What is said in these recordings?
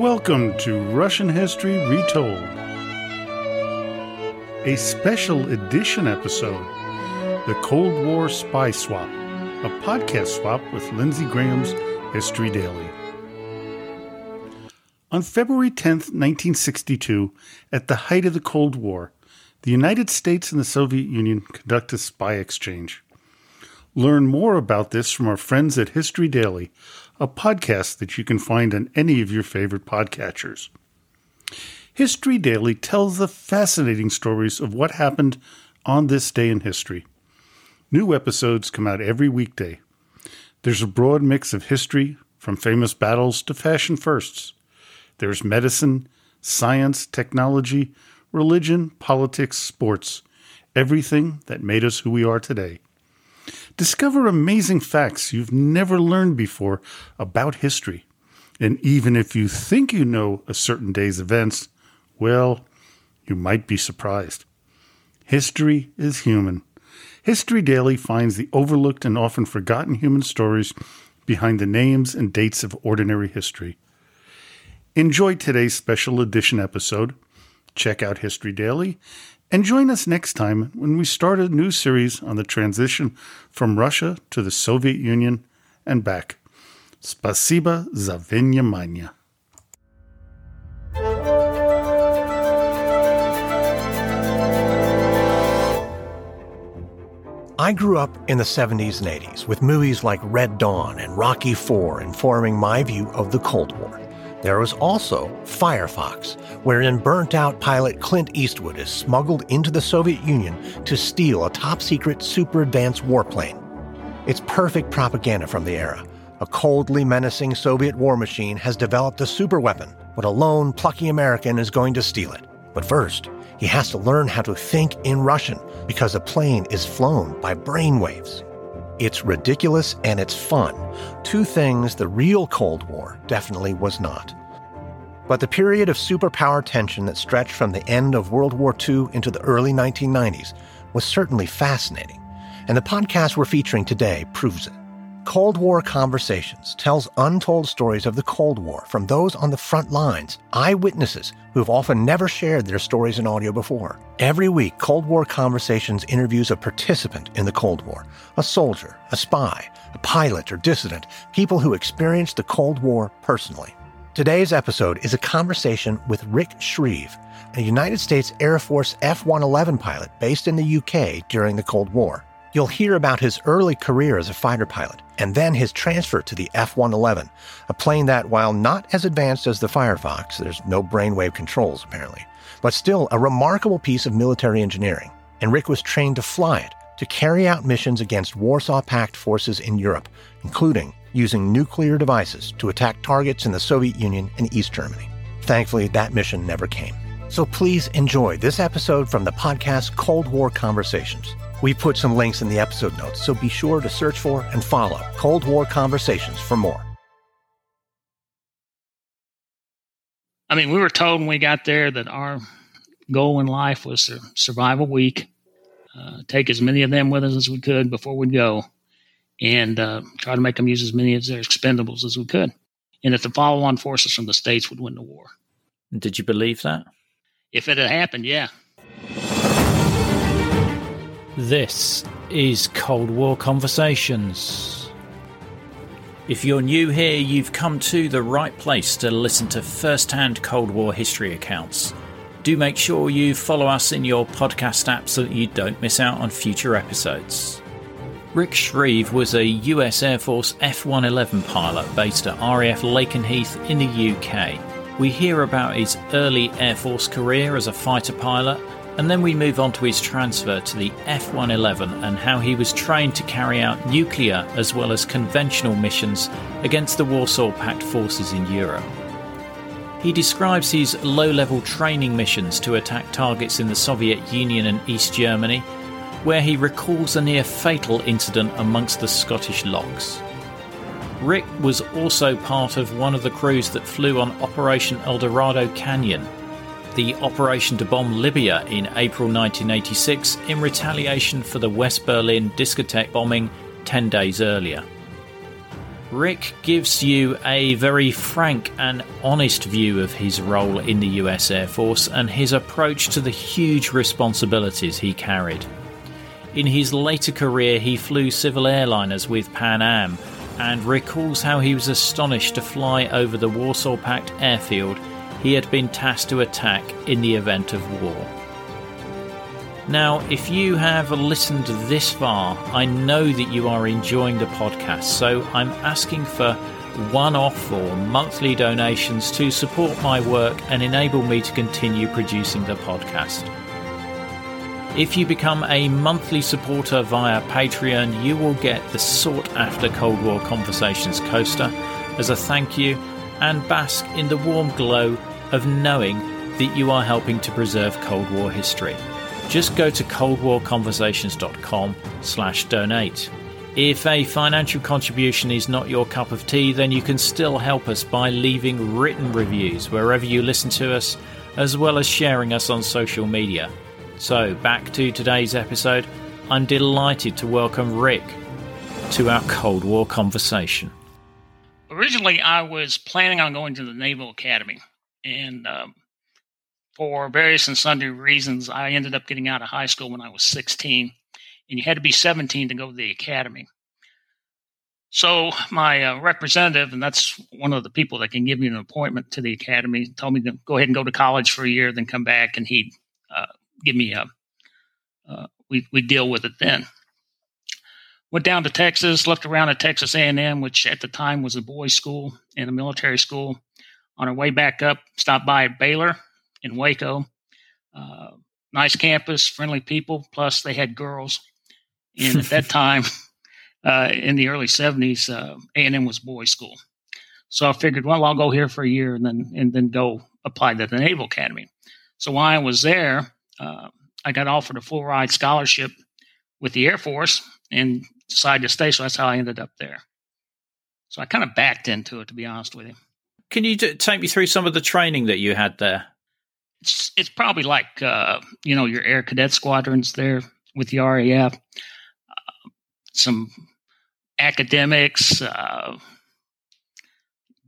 Welcome to Russian History Retold, a special edition episode The Cold War Spy Swap, a podcast swap with Lindsay Graham's History Daily. On February 10th, 1962, at the height of the Cold War, the United States and the Soviet Union conduct a spy exchange. Learn more about this from our friends at History Daily, a podcast that you can find on any of your favorite podcatchers. History Daily tells the fascinating stories of what happened on this day in history. New episodes come out every weekday. There's a broad mix of history, from famous battles to fashion firsts. There's medicine, science, technology, religion, politics, sports, everything that made us who we are today. Discover amazing facts you've never learned before about history. And even if you think you know a certain day's events, well, you might be surprised. History is human. History Daily finds the overlooked and often forgotten human stories behind the names and dates of ordinary history. Enjoy today's special edition episode. Check out History Daily and join us next time when we start a new series on the transition from Russia to the Soviet Union and back. Spasiba za внимание. I grew up in the 70s and 80s with movies like Red Dawn and Rocky IV informing my view of the Cold War. There was also Firefox, wherein burnt out pilot Clint Eastwood is smuggled into the Soviet Union to steal a top secret super advanced warplane. It's perfect propaganda from the era. A coldly menacing Soviet war machine has developed a superweapon, but a lone, plucky American is going to steal it. But first, he has to learn how to think in Russian because a plane is flown by brainwaves. It's ridiculous and it's fun. Two things the real Cold War definitely was not. But the period of superpower tension that stretched from the end of World War II into the early 1990s was certainly fascinating, and the podcast we're featuring today proves it. Cold War Conversations tells untold stories of the Cold War from those on the front lines, eyewitnesses who have often never shared their stories in audio before. Every week, Cold War Conversations interviews a participant in the Cold War a soldier, a spy, a pilot, or dissident, people who experienced the Cold War personally. Today's episode is a conversation with Rick Shreve, a United States Air Force F 111 pilot based in the UK during the Cold War. You'll hear about his early career as a fighter pilot and then his transfer to the F 111, a plane that, while not as advanced as the Firefox, there's no brainwave controls apparently, but still a remarkable piece of military engineering. And Rick was trained to fly it to carry out missions against Warsaw Pact forces in Europe, including using nuclear devices to attack targets in the Soviet Union and East Germany. Thankfully, that mission never came. So please enjoy this episode from the podcast Cold War Conversations. We put some links in the episode notes, so be sure to search for and follow Cold War Conversations for more. I mean, we were told when we got there that our goal in life was to survive a week, uh, take as many of them with us as we could before we'd go, and uh, try to make them use as many of their expendables as we could, and that the follow on forces from the States would win the war. Did you believe that? If it had happened, yeah. This is Cold War Conversations. If you're new here, you've come to the right place to listen to first hand Cold War history accounts. Do make sure you follow us in your podcast app so that you don't miss out on future episodes. Rick Shreve was a US Air Force F 111 pilot based at RAF Lakenheath in the UK. We hear about his early Air Force career as a fighter pilot and then we move on to his transfer to the F 111 and how he was trained to carry out nuclear as well as conventional missions against the Warsaw Pact forces in Europe. He describes his low level training missions to attack targets in the Soviet Union and East Germany, where he recalls a near fatal incident amongst the Scottish lochs. Rick was also part of one of the crews that flew on Operation Eldorado Canyon the operation to bomb Libya in April 1986 in retaliation for the West Berlin discotheque bombing 10 days earlier. Rick gives you a very frank and honest view of his role in the US Air Force and his approach to the huge responsibilities he carried. In his later career, he flew civil airliners with Pan Am and recalls how he was astonished to fly over the Warsaw Pact airfield he had been tasked to attack in the event of war. Now, if you have listened this far, I know that you are enjoying the podcast, so I'm asking for one off or monthly donations to support my work and enable me to continue producing the podcast. If you become a monthly supporter via Patreon, you will get the sought after Cold War Conversations coaster as a thank you and bask in the warm glow of knowing that you are helping to preserve Cold War history. Just go to coldwarconversations.com slash donate. If a financial contribution is not your cup of tea, then you can still help us by leaving written reviews wherever you listen to us, as well as sharing us on social media. So, back to today's episode. I'm delighted to welcome Rick to our Cold War conversation. Originally, I was planning on going to the Naval Academy, and um, for various and sundry reasons, I ended up getting out of high school when I was 16, and you had to be 17 to go to the academy. So my uh, representative, and that's one of the people that can give me an appointment to the academy, told me to go ahead and go to college for a year, then come back, and he'd uh, give me a uh, we we deal with it then. Went down to Texas, looked around at Texas A&M, which at the time was a boys' school and a military school. On our way back up, stopped by at Baylor in Waco. Uh, nice campus, friendly people. Plus, they had girls. And at that time, uh, in the early '70s, uh, A&M was boys' school. So I figured, well, I'll go here for a year and then and then go apply to the Naval Academy. So while I was there, uh, I got offered a full ride scholarship with the Air Force and decided to stay. So that's how I ended up there. So I kind of backed into it, to be honest with you. Can you t- take me through some of the training that you had there? It's it's probably like uh, you know your air cadet squadrons there with the RAF, uh, some academics, uh,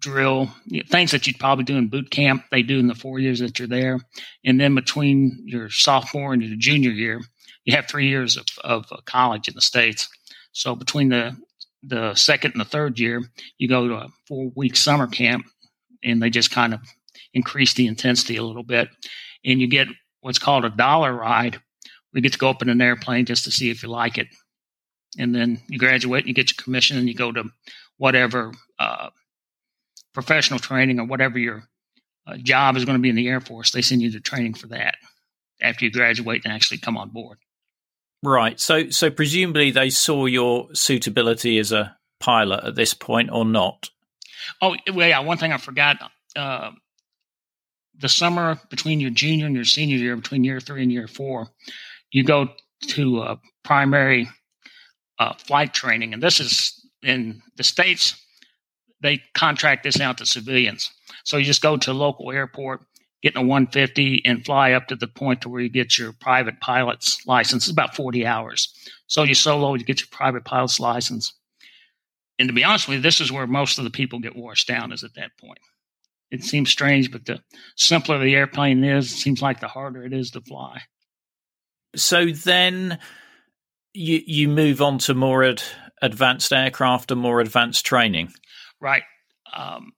drill, you know, things that you'd probably do in boot camp, they do in the four years that you're there. And then between your sophomore and your junior year, you have three years of, of uh, college in the States. So between the, the second and the third year, you go to a four week summer camp and they just kind of increase the intensity a little bit. And you get what's called a dollar ride. We get to go up in an airplane just to see if you like it. And then you graduate and you get your commission and you go to whatever uh, professional training or whatever your uh, job is going to be in the Air Force, they send you to training for that after you graduate and actually come on board. Right. So, so presumably they saw your suitability as a pilot at this point, or not? Oh, well, yeah. One thing I forgot: uh, the summer between your junior and your senior year, between year three and year four, you go to uh, primary uh, flight training, and this is in the states they contract this out to civilians. So you just go to a local airport, get in a 150, and fly up to the point to where you get your private pilot's license. It's about 40 hours. So you solo, you get your private pilot's license. And to be honest with you, this is where most of the people get washed down is at that point. It seems strange, but the simpler the airplane is, it seems like the harder it is to fly. So then you you move on to more ad, advanced aircraft and more advanced training right? Um,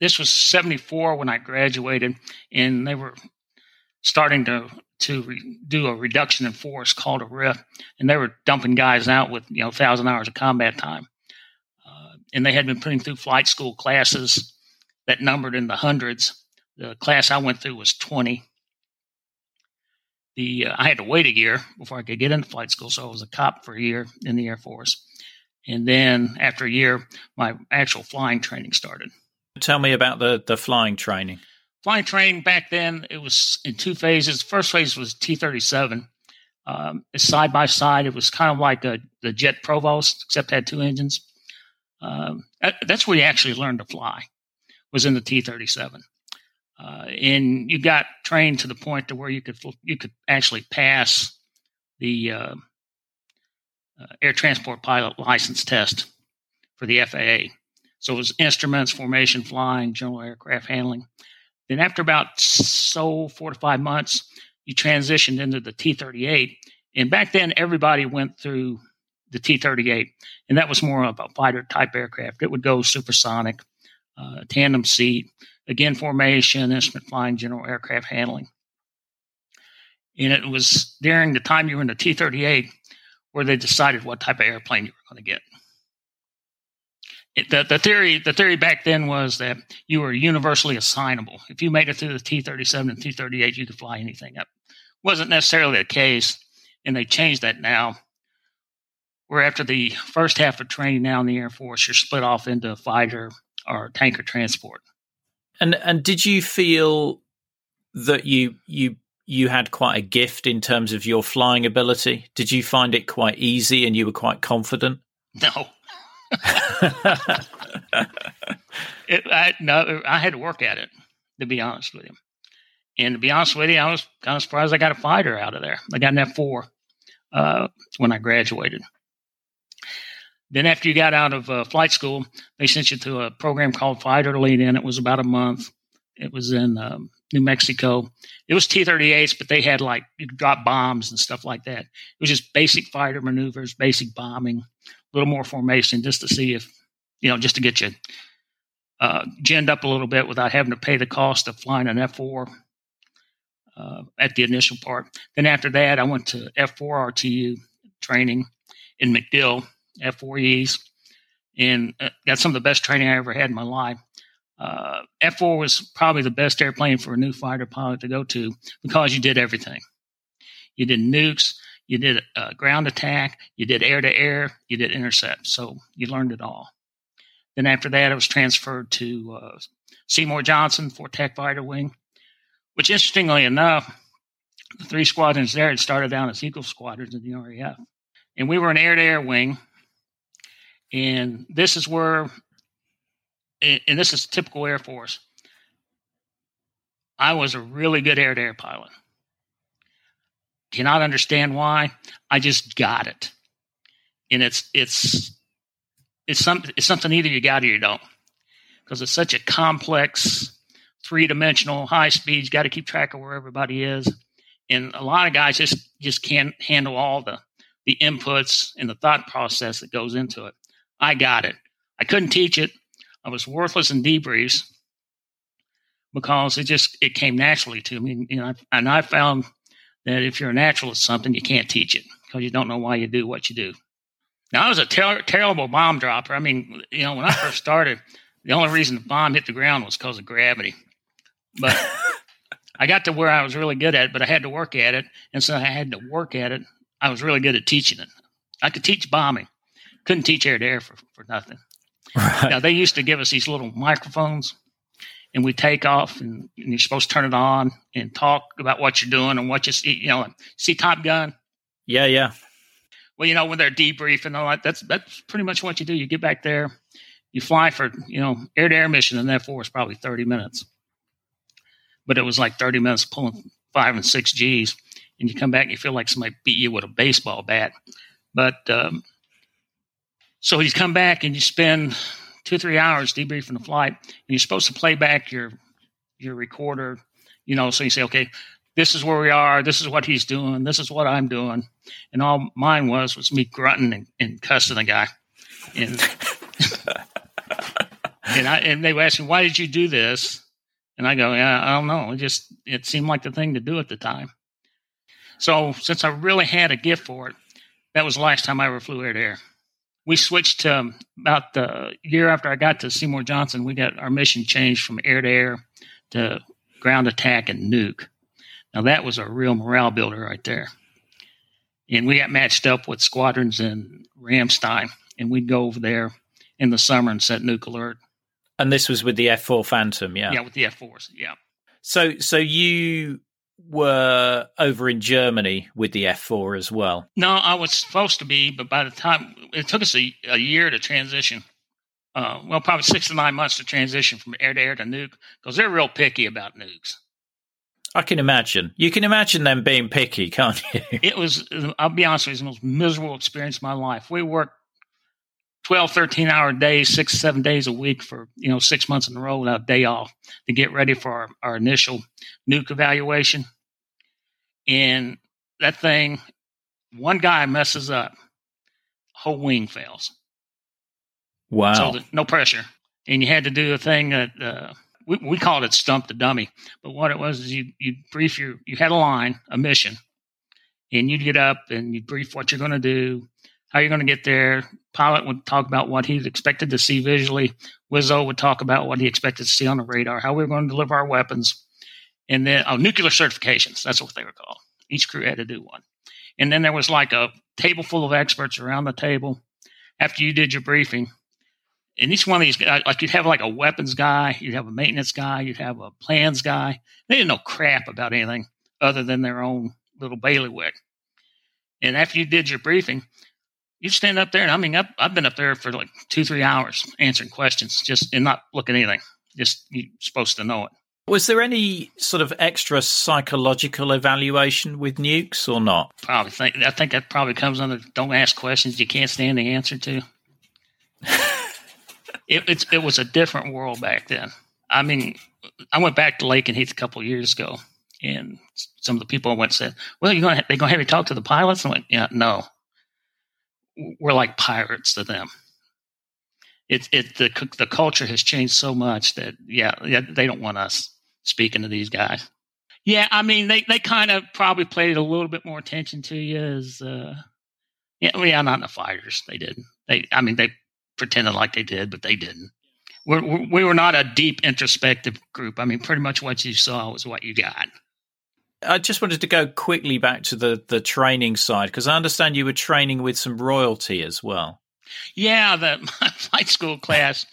this was 74 when I graduated, and they were starting to to re- do a reduction in force called a RIF, and they were dumping guys out with you know thousand hours of combat time, and they had been putting through flight school classes that numbered in the hundreds. The class I went through was 20. The uh, I had to wait a year before I could get into flight school, so I was a cop for a year in the Air Force. And then after a year, my actual flying training started. Tell me about the, the flying training. Flying training back then, it was in two phases. The first phase was T 37. Um, side by side, it was kind of like a, the Jet Provost, except had two engines. Um, that's where you actually learned to fly, was in the T 37. Uh, and you got trained to the point to where you could you could actually pass the uh, uh, air transport pilot license test for the FAA. So it was instruments, formation, flying, general aircraft handling. Then after about so four to five months, you transitioned into the T 38. And back then, everybody went through the T 38, and that was more of a fighter type aircraft. It would go supersonic, uh, tandem seat, again, formation, instrument flying, general aircraft handling. And it was during the time you were in the T 38 where they decided what type of airplane you were going to get. It, the, the theory the theory back then was that you were universally assignable. If you made it through the T thirty seven and T thirty eight, you could fly anything. That wasn't necessarily the case, and they changed that now. Where after the first half of training now in the Air Force, you're split off into fighter or tanker transport. And and did you feel that you you you had quite a gift in terms of your flying ability? Did you find it quite easy and you were quite confident? No. it, I, no, I had to work at it, to be honest with you. And to be honest with you, I was kind of surprised I got a fighter out of there. I got an F four uh, when I graduated. Then after you got out of uh, flight school, they sent you to a program called Fighter Lead In. It was about a month. It was in um, New Mexico. It was T 38s, but they had like, you could drop bombs and stuff like that. It was just basic fighter maneuvers, basic bombing, a little more formation just to see if, you know, just to get you uh, ginned up a little bit without having to pay the cost of flying an F 4 uh, at the initial part. Then after that, I went to F 4 RTU training in MacDill, F 4Es, and uh, got some of the best training I ever had in my life. Uh, F4 was probably the best airplane for a new fighter pilot to go to because you did everything. You did nukes, you did uh, ground attack, you did air to air, you did intercept. So you learned it all. Then after that, I was transferred to uh, Seymour Johnson for Tech Fighter Wing, which interestingly enough, the three squadrons there had started down as Eagle squadrons in the RAF. And we were an air to air wing. And this is where and this is typical Air Force. I was a really good air to air pilot. Cannot understand why. I just got it. And it's it's it's some it's something either you got it or you don't. Because it's such a complex, three dimensional, high speed, you got to keep track of where everybody is. And a lot of guys just just can't handle all the the inputs and the thought process that goes into it. I got it. I couldn't teach it. I was worthless in debriefs because it just it came naturally to me. You know, and I found that if you're a natural at something, you can't teach it because you don't know why you do what you do. Now I was a ter- terrible bomb dropper. I mean, you know, when I first started, the only reason the bomb hit the ground was because of gravity. But I got to where I was really good at it, but I had to work at it, and so I had to work at it. I was really good at teaching it. I could teach bombing, couldn't teach air to air for, for nothing. Right. Now they used to give us these little microphones, and we take off, and, and, you're supposed to turn it on and talk about what you're doing and what you see. You know, see Top Gun. Yeah, yeah. Well, you know, when they're debriefing and all that, that's that's pretty much what you do. You get back there, you fly for you know air to air mission, and that for is probably 30 minutes. But it was like 30 minutes pulling five and six G's, and you come back and you feel like somebody beat you with a baseball bat. But um, so you come back and you spend two three hours debriefing the flight, and you're supposed to play back your your recorder. You know, so you say, okay, this is where we are. This is what he's doing. This is what I'm doing. And all mine was was me grunting and, and cussing the guy. And and I and they were asking, why did you do this? And I go, yeah, I don't know. It just it seemed like the thing to do at the time. So since I really had a gift for it, that was the last time I ever flew air to air we switched to um, about the year after I got to Seymour Johnson. We got our mission changed from air to air to ground attack and nuke. Now that was a real morale builder right there. And we got matched up with squadrons in Ramstein, and we'd go over there in the summer and set nuke alert. And this was with the F four Phantom, yeah. Yeah, with the F fours, yeah. So, so you were over in Germany with the F4 as well. No, I was supposed to be, but by the time it took us a, a year to transition, uh, well, probably six to nine months to transition from air to air to nuke because they're real picky about nukes. I can imagine. You can imagine them being picky, can't you? it was, I'll be honest with you, it was the most miserable experience of my life. We worked 12, 13 hour days, six, seven days a week for, you know, six months in a row without a day off to get ready for our, our initial nuke evaluation. And that thing, one guy messes up, whole wing fails. Wow. So the, no pressure. And you had to do a thing that uh, we, we called it stump the dummy. But what it was is you you brief your you had a line, a mission, and you'd get up and you'd brief what you're going to do, how you're going to get there. Pilot would talk about what he expected to see visually. Wizzo would talk about what he expected to see on the radar, how we were going to deliver our weapons, and then oh, nuclear certifications. That's what they were called. Each crew had to do one, and then there was like a table full of experts around the table. After you did your briefing, and each one of these, uh, like you'd have like a weapons guy, you'd have a maintenance guy, you'd have a plans guy. They didn't know crap about anything other than their own little bailiwick. And after you did your briefing, you'd stand up there, and I mean, I've, I've been up there for like two, three hours answering questions, just and not looking at anything. Just you're supposed to know it. Was there any sort of extra psychological evaluation with nukes or not? Probably think I think that probably comes under don't ask questions you can't stand the answer to. it, it's it was a different world back then. I mean, I went back to Lakenheath a couple of years ago, and some of the people I went and said, "Well, you're gonna they're going to have you talk to the pilots." And I went, "Yeah, no, we're like pirates to them." It it the the culture has changed so much that yeah, yeah they don't want us speaking to these guys. Yeah, I mean they they kind of probably played a little bit more attention to you as uh, yeah, well, yeah, not in the fighters. They did. They, I mean, they pretended like they did, but they didn't. We're, we're, we were not a deep introspective group. I mean, pretty much what you saw was what you got. I just wanted to go quickly back to the the training side because I understand you were training with some royalty as well. Yeah, the flight school class,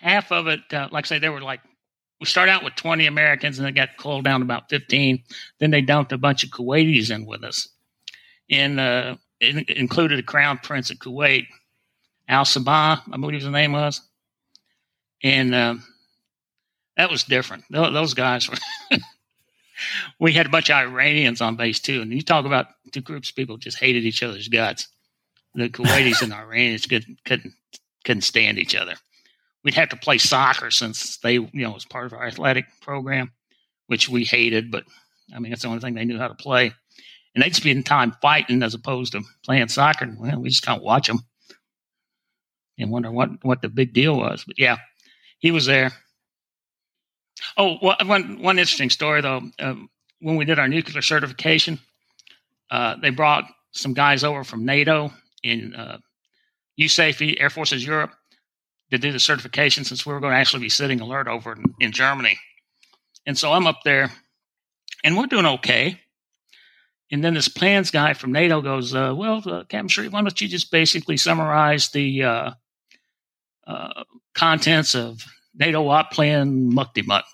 half of it, uh, like I say, there were like we start out with 20 Americans and they got culled down to about 15. Then they dumped a bunch of Kuwaitis in with us. And uh, it included a crown prince of Kuwait, Al Sabah, I believe his name was. And uh, that was different. Those guys were. we had a bunch of Iranians on base too. And you talk about two groups of people just hated each other's guts. The Kuwaitis and Iranians couldn't, couldn't, couldn't stand each other we'd have to play soccer since they, you know, was part of our athletic program, which we hated. But I mean, that's the only thing they knew how to play. And they'd spend time fighting as opposed to playing soccer. And, well, we just kind of watch them and wonder what what the big deal was. But yeah, he was there. Oh, one one interesting story though. Um, when we did our nuclear certification, uh, they brought some guys over from NATO in uh, USAFE, Air Forces Europe, to do the certification since we were going to actually be sitting alert over in, in Germany. And so I'm up there and we're doing okay. And then this plans guy from NATO goes, uh, Well, uh, Captain Shreve, why don't you just basically summarize the uh, uh, contents of NATO op plan Mukti Muck?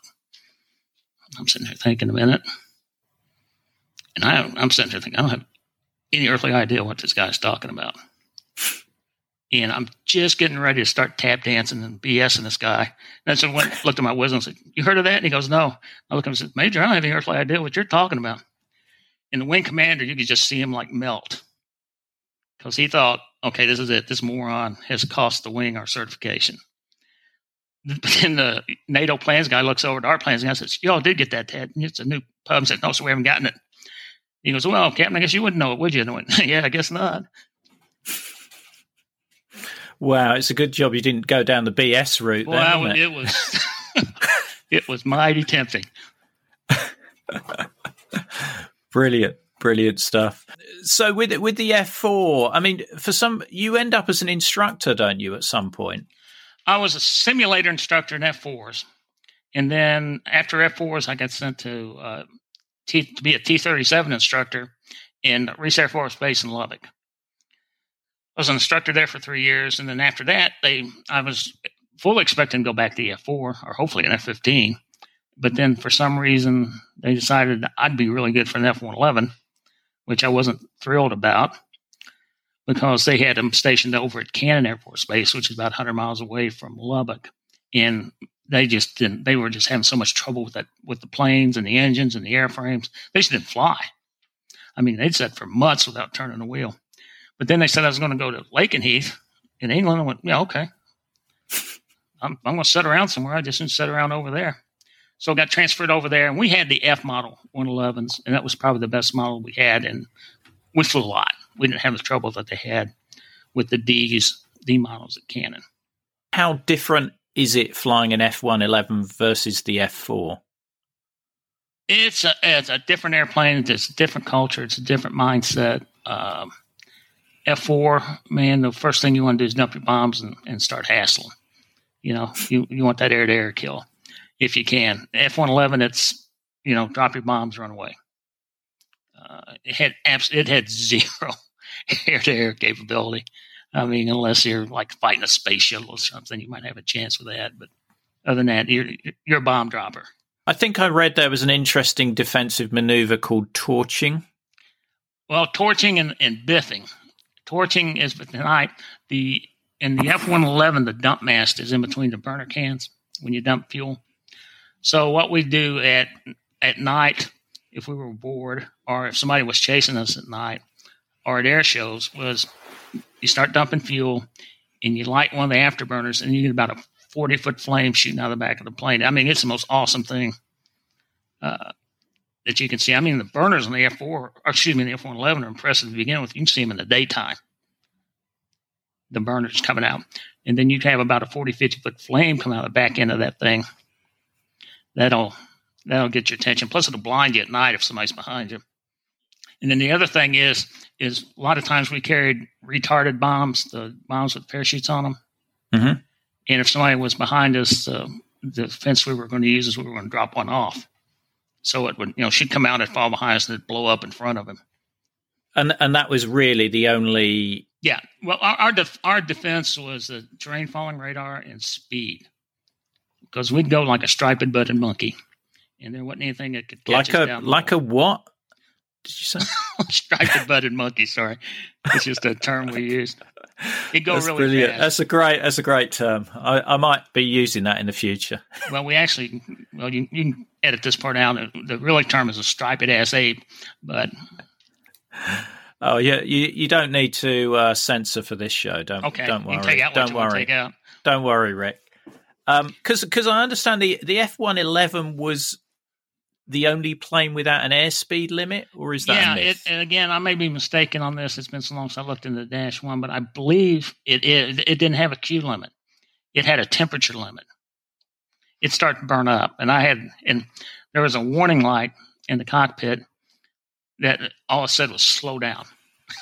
I'm sitting there thinking a minute. And I, I'm sitting there thinking, I don't have any earthly idea what this guy's talking about and I'm just getting ready to start tap dancing and BSing this guy. And so I went, looked at my Wizzo and said, You heard of that? And he goes, No. I look at him and said, Major, I don't have any earthly idea what you're talking about. And the wing commander, you could just see him like melt because he thought, Okay, this is it. This moron has cost the wing our certification. But then the NATO plans guy looks over to our plans guy and says, Y'all did get that, Ted. It's a new pub. And said, No, so we haven't gotten it. He goes, Well, Captain, I guess you wouldn't know it, would you? And I went, Yeah, I guess not. Wow, it's a good job you didn't go down the BS route. Well, then, it? it was it was mighty tempting. brilliant, brilliant stuff. So with with the F four, I mean, for some, you end up as an instructor, don't you? At some point, I was a simulator instructor in F fours, and then after F fours, I got sent to uh, T, to be a T thirty seven instructor in Reese Air Force Base in Lubbock. I was an instructor there for three years, and then after that, they I was fully expecting to go back to the F four or hopefully an F fifteen, but then for some reason they decided I'd be really good for an F one eleven, which I wasn't thrilled about because they had them stationed over at Cannon Air Force Base, which is about 100 miles away from Lubbock, and they just didn't. They were just having so much trouble with that with the planes and the engines and the airframes. They just didn't fly. I mean, they'd sat for months without turning a wheel. But then they said I was going to go to Lakenheath in England. I went, yeah, okay. I'm, I'm going to sit around somewhere. I just didn't sit around over there. So I got transferred over there, and we had the F model 111s, and that was probably the best model we had. And we flew a lot. We didn't have the trouble that they had with the D's, D models at Cannon. How different is it flying an F111 versus the F4? It's a it's a different airplane. It's a different culture. It's a different mindset. Um, F4, man, the first thing you want to do is dump your bombs and, and start hassling. You know, you, you want that air to air kill if you can. F 111, it's, you know, drop your bombs, run away. Uh, it had abs- it had zero air to air capability. I mean, unless you're like fighting a space shuttle or something, you might have a chance with that. But other than that, you're, you're a bomb dropper. I think I read there was an interesting defensive maneuver called torching. Well, torching and, and biffing. Torching is for tonight the in the F one eleven the dump mast is in between the burner cans when you dump fuel. So what we do at at night, if we were bored or if somebody was chasing us at night or at air shows, was you start dumping fuel and you light one of the afterburners and you get about a 40 foot flame shooting out of the back of the plane. I mean, it's the most awesome thing uh, that you can see. I mean, the burners on the F4, or excuse me, the F111 are impressive to begin with. You can see them in the daytime. The burners coming out. And then you have about a 40, 50 foot flame come out of the back end of that thing. That'll that'll get your attention. Plus, it'll blind you at night if somebody's behind you. And then the other thing is, is a lot of times we carried retarded bombs, the bombs with parachutes on them. Mm-hmm. And if somebody was behind us, uh, the fence we were going to use is we were going to drop one off. So it would, you know, she'd come out and fall behind us and it'd blow up in front of him. And and that was really the only. Yeah. Well, our our, def- our defense was the terrain following radar and speed, because we'd go like a striped butted monkey, and there wasn't anything that could catch like us a down like a what? Did you say? striped butted monkey. Sorry, it's just a term we used. It go That's really brilliant. fast. That's a great. That's a great term. I, I might be using that in the future. Well, we actually, well, you, you can edit this part out. The really term is a striped ass ape, but Oh yeah, you you don't need to uh, censor for this show. Don't okay, don't worry. can take out don't you want to worry. Don't worry, Rick. Because because I understand the the F one eleven was the only plane without an airspeed limit, or is that yeah, it, and again, I may be mistaken on this. It's been so long since I looked into the Dash One, but I believe it is. it, it didn't have a Q limit. It had a temperature limit. It started to burn up, and I had and there was a warning light in the cockpit that all it said was slow down.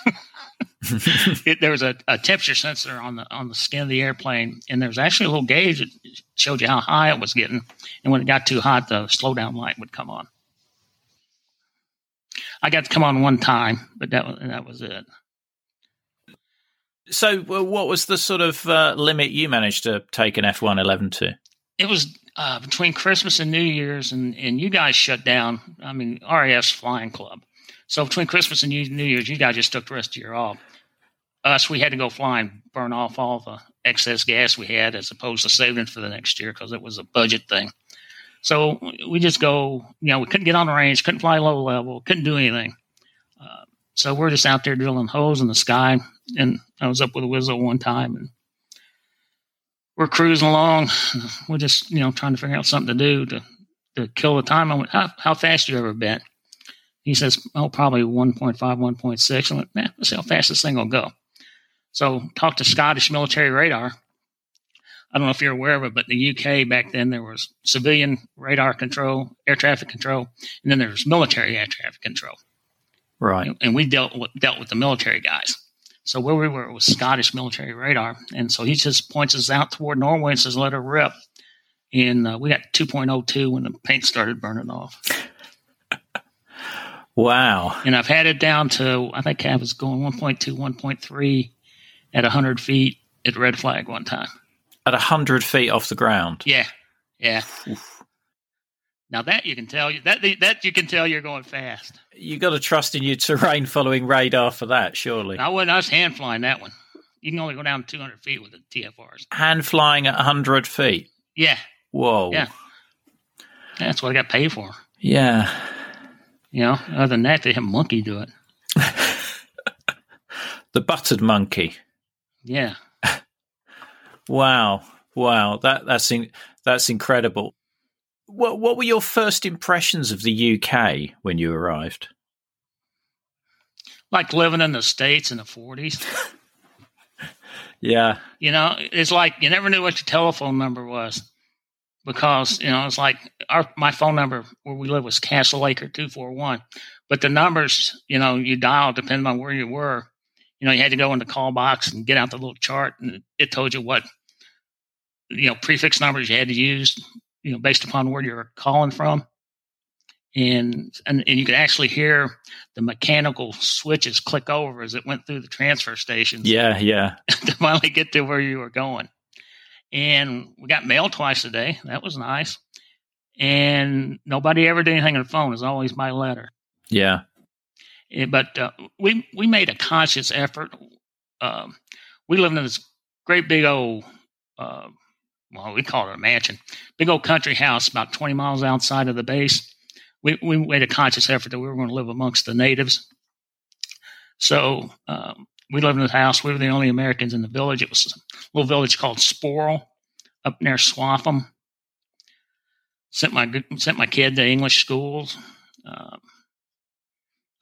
it, there was a, a temperature sensor on the on the skin of the airplane, and there was actually a little gauge that showed you how high it was getting. And when it got too hot, the slowdown light would come on. I got to come on one time, but that was that was it. so, well, what was the sort of uh, limit you managed to take an F one eleven to? It was uh, between Christmas and New Year's, and and you guys shut down. I mean, RAF's flying club. So between Christmas and New Year's, you guys just took the rest of year off. Us, we had to go fly and burn off all the excess gas we had, as opposed to saving it for the next year because it was a budget thing. So we just go, you know, we couldn't get on the range, couldn't fly low level, couldn't do anything. Uh, so we're just out there drilling holes in the sky. And I was up with a Wizzo one time and we're cruising along. We're just, you know, trying to figure out something to do to, to kill the time. I went, how, how fast you ever been? He says, oh, probably 1.5, 1.6. I went, man, let's see how fast this thing will go. So talk to Scottish military radar. I don't know if you're aware of it, but in the UK back then there was civilian radar control, air traffic control, and then there was military air traffic control. Right. And we dealt with, dealt with the military guys. So where we were was Scottish military radar, and so he just points us out toward Norway and says, "Let her rip." And uh, we got 2.02 when the paint started burning off. Wow. And I've had it down to I think I was going 1.2, 1.3 at 100 feet at red flag one time. At hundred feet off the ground. Yeah, yeah. Now that you can tell you that that you can tell you're going fast. You got to trust in your terrain following radar for that, surely. I wasn't. I was hand flying that one. You can only go down 200 feet with the TFRs. Hand flying at hundred feet. Yeah, Whoa. Yeah. that's what I got paid for. Yeah. You know, other than that, they have monkey do it. The buttered monkey. Yeah, Wow, wow, that that's in, that's incredible. What what were your first impressions of the UK when you arrived? Like living in the states in the forties. yeah, you know, it's like you never knew what your telephone number was because you know it's like our my phone number where we live was Castle Acre two four one, but the numbers you know you dial depending on where you were. You know, you had to go in the call box and get out the little chart, and it told you what you know prefix numbers you had to use. You know, based upon where you're calling from, and and and you could actually hear the mechanical switches click over as it went through the transfer stations. Yeah, yeah. to finally get to where you were going and we got mail twice a day. That was nice. And nobody ever did anything on the phone. It was always by letter. Yeah. But uh, we we made a conscious effort. Um, we lived in this great big old, uh, well, we call it a mansion, big old country house about 20 miles outside of the base. We, we made a conscious effort that we were going to live amongst the natives. So um, we lived in the house. We were the only Americans in the village. It was a little village called Sporle up near Swaffham. Sent my sent my kid to English schools. Uh,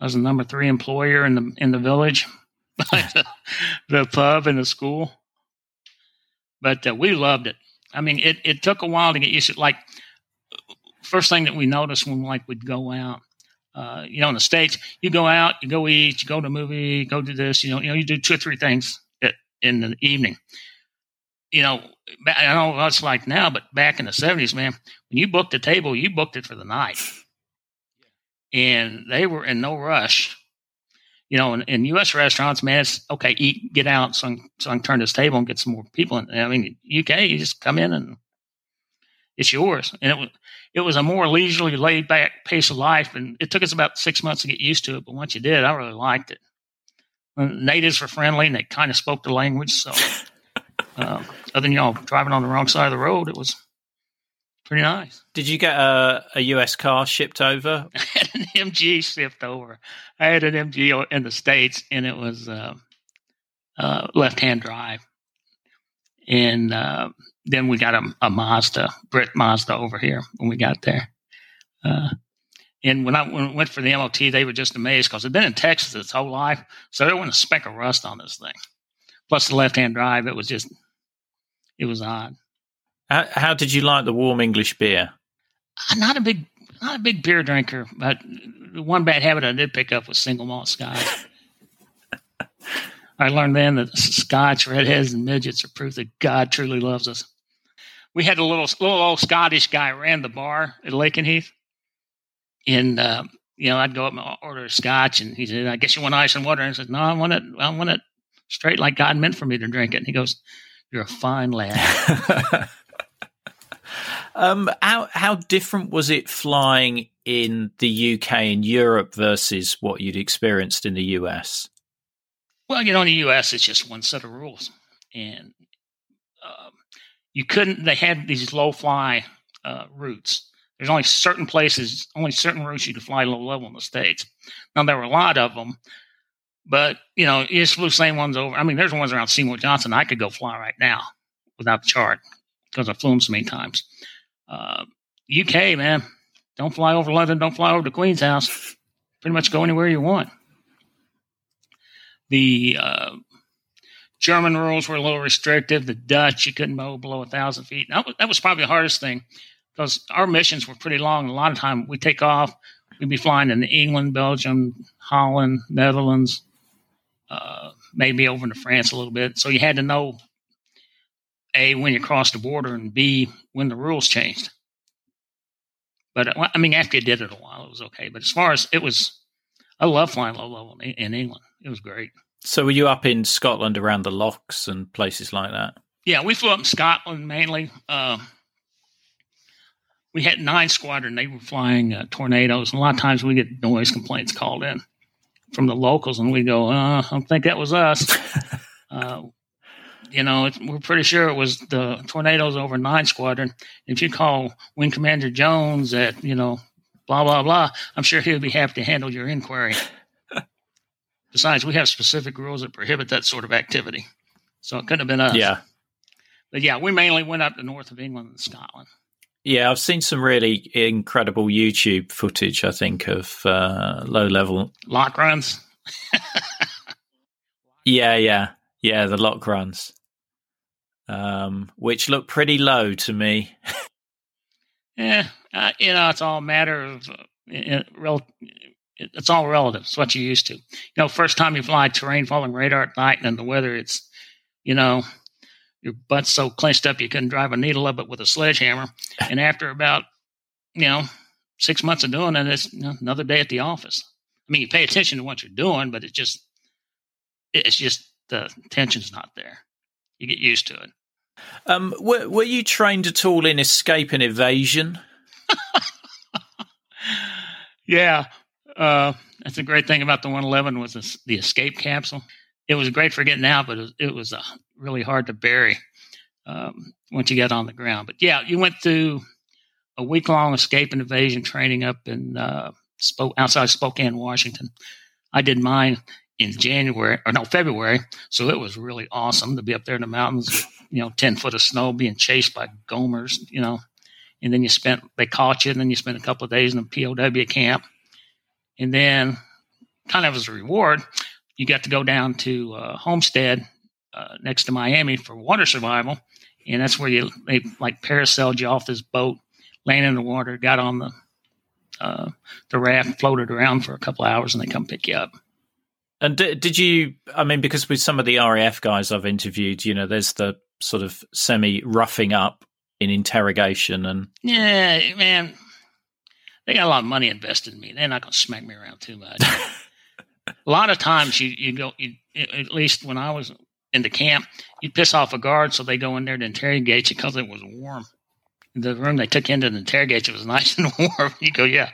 I was the number three employer in the in the village, the, the, pub and the school. But uh, we loved it. I mean, it, it took a while to get used to. Like first thing that we noticed when like we'd go out, uh, you know, in the states, you go out, you go eat, you go to a movie, go do this. You know, you know, you do two or three things at, in the evening. You know, I don't know what it's like now, but back in the seventies, man, when you booked a table, you booked it for the night, and they were in no rush. You know, in, in U.S. restaurants, man, it's okay, eat, get out, so I, can, so I can turn this table and get some more people in. I mean, UK, you just come in and it's yours. And it was it was a more leisurely, laid back pace of life, and it took us about six months to get used to it. But once you did, I really liked it. And natives were friendly, and they kind of spoke the language. So, uh, other than y'all driving on the wrong side of the road, it was pretty nice. Did you get a, a US car shipped over? I had an MG shipped over. I had an MG in the states, and it was uh, uh, left-hand drive, and uh, then we got a, a Mazda, Brit Mazda over here when we got there. Uh, and when I, when I went for the MOT, they were just amazed because I've been in Texas its whole life, so there wasn't a speck of rust on this thing. Plus the left-hand drive, it was just, it was odd. How, how did you like the warm English beer? I'm not a big, not a big beer drinker, but the one bad habit I did pick up was single malt scotch. I learned then that Scotch, redheads, and midgets are proof that God truly loves us. We had a little little old Scottish guy ran the bar at Lakenheath, and uh, you know I'd go up and order a Scotch, and he said, "I guess you want ice and water." And I said, "No, I want it. I want it straight like God meant for me to drink it." And he goes, "You're a fine lad." um, how how different was it flying in the UK and Europe versus what you'd experienced in the US? Well, you know, in the U.S., it's just one set of rules, and um, you couldn't. They had these low fly uh, routes. There's only certain places, only certain routes you could fly low level in the states. Now there were a lot of them, but you know, you just flew the same ones over. I mean, there's ones around Seymour Johnson I could go fly right now without the chart because I flew them so many times. Uh, UK, man, don't fly over London, don't fly over to Queen's House. Pretty much go anywhere you want. The uh, German rules were a little restrictive. The Dutch, you couldn't mow below a thousand feet. That was, that was probably the hardest thing because our missions were pretty long. A lot of time we take off, we'd be flying in England, Belgium, Holland, Netherlands, uh, maybe over into France a little bit. So you had to know a when you crossed the border and b when the rules changed. But uh, I mean, after you did it a while, it was okay. But as far as it was, I love flying low level in England. It was great. So were you up in Scotland around the lochs and places like that? Yeah, we flew up in Scotland mainly. Uh, we had nine squadron. They were flying uh, tornadoes. And a lot of times we get noise complaints called in from the locals, and we go, uh, "I don't think that was us." you know, we're pretty sure it was the tornadoes over nine squadron. If you call Wing Commander Jones at you know, blah blah blah, I'm sure he'll be happy to handle your inquiry. Besides, we have specific rules that prohibit that sort of activity. So it couldn't have been us. Yeah. but yeah, we mainly went up to north of England and Scotland. Yeah, I've seen some really incredible YouTube footage. I think of uh, low level loch runs. yeah, yeah, yeah. The loch runs, um, which looked pretty low to me. yeah, uh, you know, it's all a matter of uh, rel- it's all relative. It's what you're used to. You know, first time you fly terrain following radar at night and the weather, it's you know your butt's so clenched up you couldn't drive a needle up it with a sledgehammer. And after about, you know, six months of doing it, it's you know, another day at the office. I mean, you pay attention to what you're doing, but it just, it's just the tension's not there. You get used to it. Um, were, were you trained at all in escape and evasion? yeah. Uh, that's a great thing about the 111 was the, the escape capsule. It was great for getting out, but it was, it was uh, really hard to bury um, once you got on the ground. But yeah, you went through a week long escape and evasion training up in uh, Sp- outside Spokane, Washington. I did mine in January or no February, so it was really awesome to be up there in the mountains. You know, ten foot of snow, being chased by gomers. You know, and then you spent they caught you, and then you spent a couple of days in a POW camp, and then kind of as a reward, you got to go down to uh, Homestead uh, next to Miami for water survival, and that's where you they like parasailed you off this boat, landed in the water, got on the uh, the raft, floated around for a couple hours, and they come pick you up. And did, did you? I mean, because with some of the RAF guys I've interviewed, you know, there's the sort of semi roughing up in interrogation, and yeah, man, they got a lot of money invested in me. They're not going to smack me around too much. a lot of times, you you go, you, at least when I was in the camp, you'd piss off a guard, so they go in there to interrogate you because it was warm. The room they took into the interrogate you was nice and warm. You go, yeah,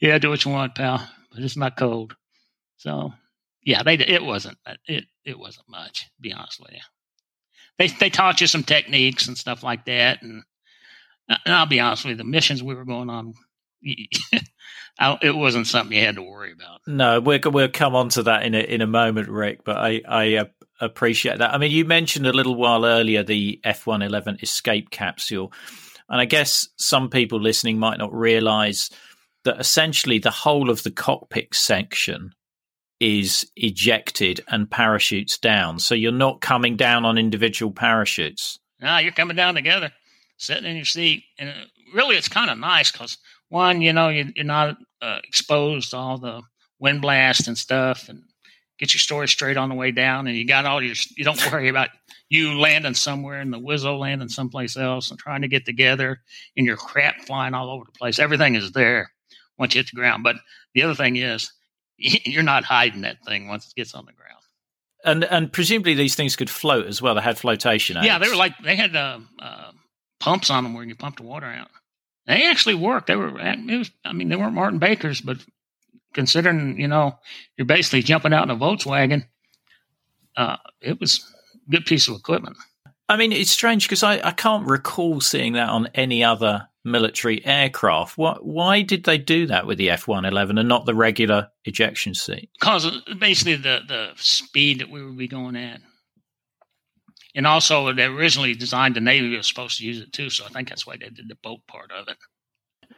yeah, do what you want, pal, but it's not cold. So, yeah, they it wasn't it it wasn't much. To be honest with you, they they taught you some techniques and stuff like that, and, and I'll be honest with you, the missions we were going on. it wasn't something you had to worry about. No, we'll we'll come on to that in a in a moment, Rick. But I I uh, appreciate that. I mean, you mentioned a little while earlier the F one eleven escape capsule, and I guess some people listening might not realise that essentially the whole of the cockpit section is ejected and parachutes down. So you're not coming down on individual parachutes. No, you're coming down together, sitting in your seat, and really, it's kind of nice because one, you know, you, are not uh, exposed to all the wind blast and stuff, and get your story straight on the way down, and you got all your. You don't worry about you landing somewhere and the Wizzo landing someplace else and trying to get together, and your crap flying all over the place. Everything is there once you hit the ground. But the other thing is, you're not hiding that thing once it gets on the ground. And and presumably these things could float as well. They had flotation. Yeah, they were like they had uh, uh, pumps on them where you pump the water out. They actually worked. They were. It was. I mean, they weren't Martin Bakers, but considering you know you're basically jumping out in a Volkswagen, uh, it was a good piece of equipment. I mean, it's strange because I, I can't recall seeing that on any other military aircraft. What, why did they do that with the F one eleven and not the regular ejection seat? Because basically the the speed that we would be going at, and also they originally designed the Navy was supposed to use it too. So I think that's why they did the boat part of it.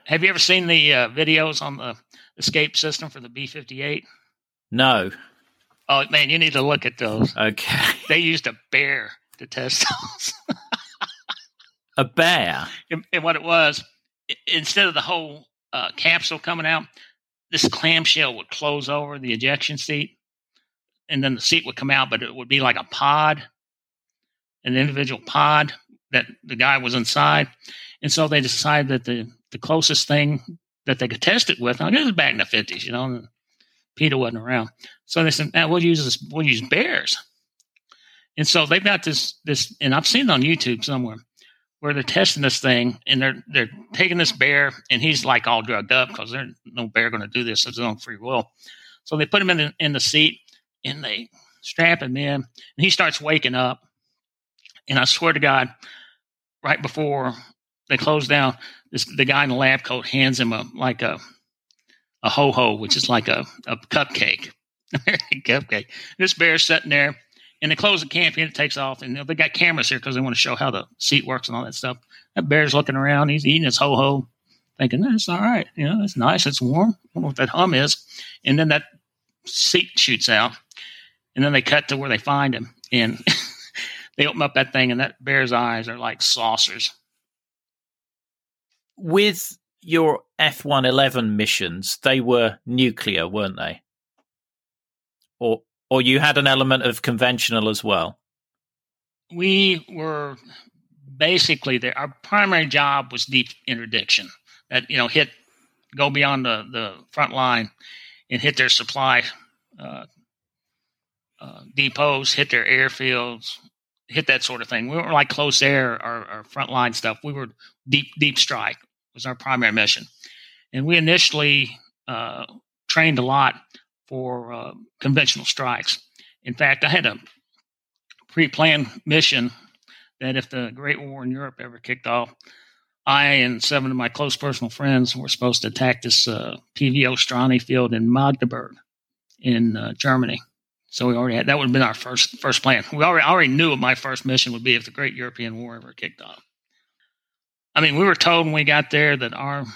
Have you ever seen the uh, videos on the escape system for the B 58? No. Oh, man, you need to look at those. Okay. They used a bear to test those. a bear? And, and, what it was, instead of the whole uh, capsule coming out, this clamshell would close over the ejection seat, and then the seat would come out, but it would be like a pod, an individual pod that the guy was inside. And so they decided that the the closest thing that they could test it with. Now, this was back in the fifties, you know, PETA wasn't around. So they said, "We'll use this. We'll use bears." And so they've got this this, and I've seen it on YouTube somewhere where they're testing this thing, and they're they're taking this bear, and he's like all drugged up because there's no bear going to do this of his own free will. So they put him in the, in the seat, and they strap him in, and he starts waking up. And I swear to God, right before they close down, this the guy in the lab coat hands him a like a a ho ho, which is like a, a cupcake. cupcake. This bear's sitting there, and they close the camp and it takes off. And they got cameras here because they want to show how the seat works and all that stuff. That bear's looking around. He's eating his ho ho, thinking that's all right. You know, it's nice. It's warm. I wonder what that hum is. And then that seat shoots out, and then they cut to where they find him, and they open up that thing, and that bear's eyes are like saucers. With your F one eleven missions, they were nuclear, weren't they? Or or you had an element of conventional as well? We were basically there. Our primary job was deep interdiction. That you know, hit, go beyond the the front line, and hit their supply uh, uh, depots, hit their airfields, hit that sort of thing. We weren't like close air, our, our frontline stuff. We were deep deep strike was our primary mission, and we initially uh, trained a lot for uh, conventional strikes. In fact, I had a pre-planned mission that if the Great War in Europe ever kicked off, I and seven of my close personal friends were supposed to attack this uh, PV Ostrani field in Magdeburg in uh, Germany. So we already had that would have been our first first plan. We already already knew what my first mission would be if the Great European War ever kicked off. I mean, we were told when we got there that our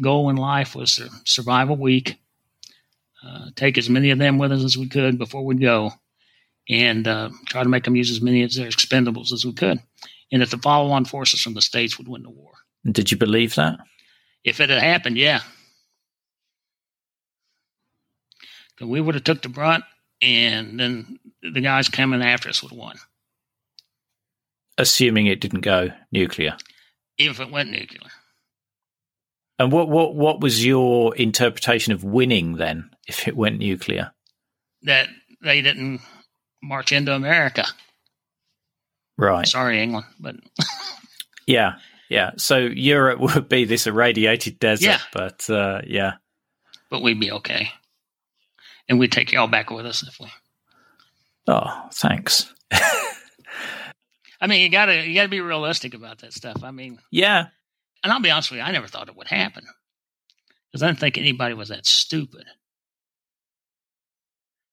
goal in life was to survive a week, uh, take as many of them with us as we could before we go, and uh, try to make them use as many of their expendables as we could, and that the follow-on forces from the states would win the war. Did you believe that? If it had happened, yeah. we would have took the brunt, and then the guys coming after us would have won. Assuming it didn't go nuclear. Even if it went nuclear. And what, what, what was your interpretation of winning then, if it went nuclear? That they didn't march into America. Right. Sorry, England, but yeah, yeah. So Europe would be this irradiated desert, yeah. but uh, yeah, but we'd be okay and we'd take y'all back with us if we. Oh, thanks. I mean, you gotta you gotta be realistic about that stuff. I mean, yeah. And I'll be honest with you, I never thought it would happen because I didn't think anybody was that stupid.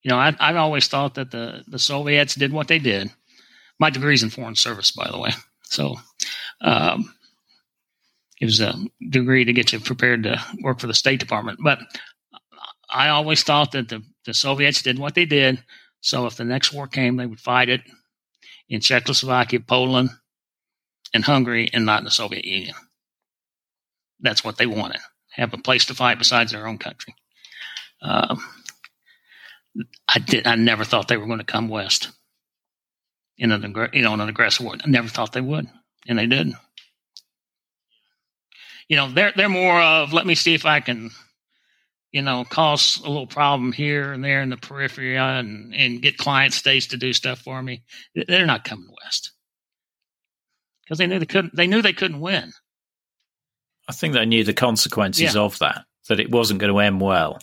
You know, I, I've always thought that the the Soviets did what they did. My degree's in foreign service, by the way, so um, it was a degree to get you prepared to work for the State Department. But I always thought that the, the Soviets did what they did. So if the next war came, they would fight it in Czechoslovakia, Poland, and Hungary, and not in the Soviet Union. That's what they wanted. Have a place to fight besides their own country. Um, I did. I never thought they were going to come west in an you know in an aggressive war. I never thought they would, and they did. You know, they're they're more of let me see if I can you know, cause a little problem here and there in the periphery and, and get client states to do stuff for me. They're not coming west because they knew they couldn't. They knew they couldn't win. I think they knew the consequences yeah. of that. That it wasn't going to end well.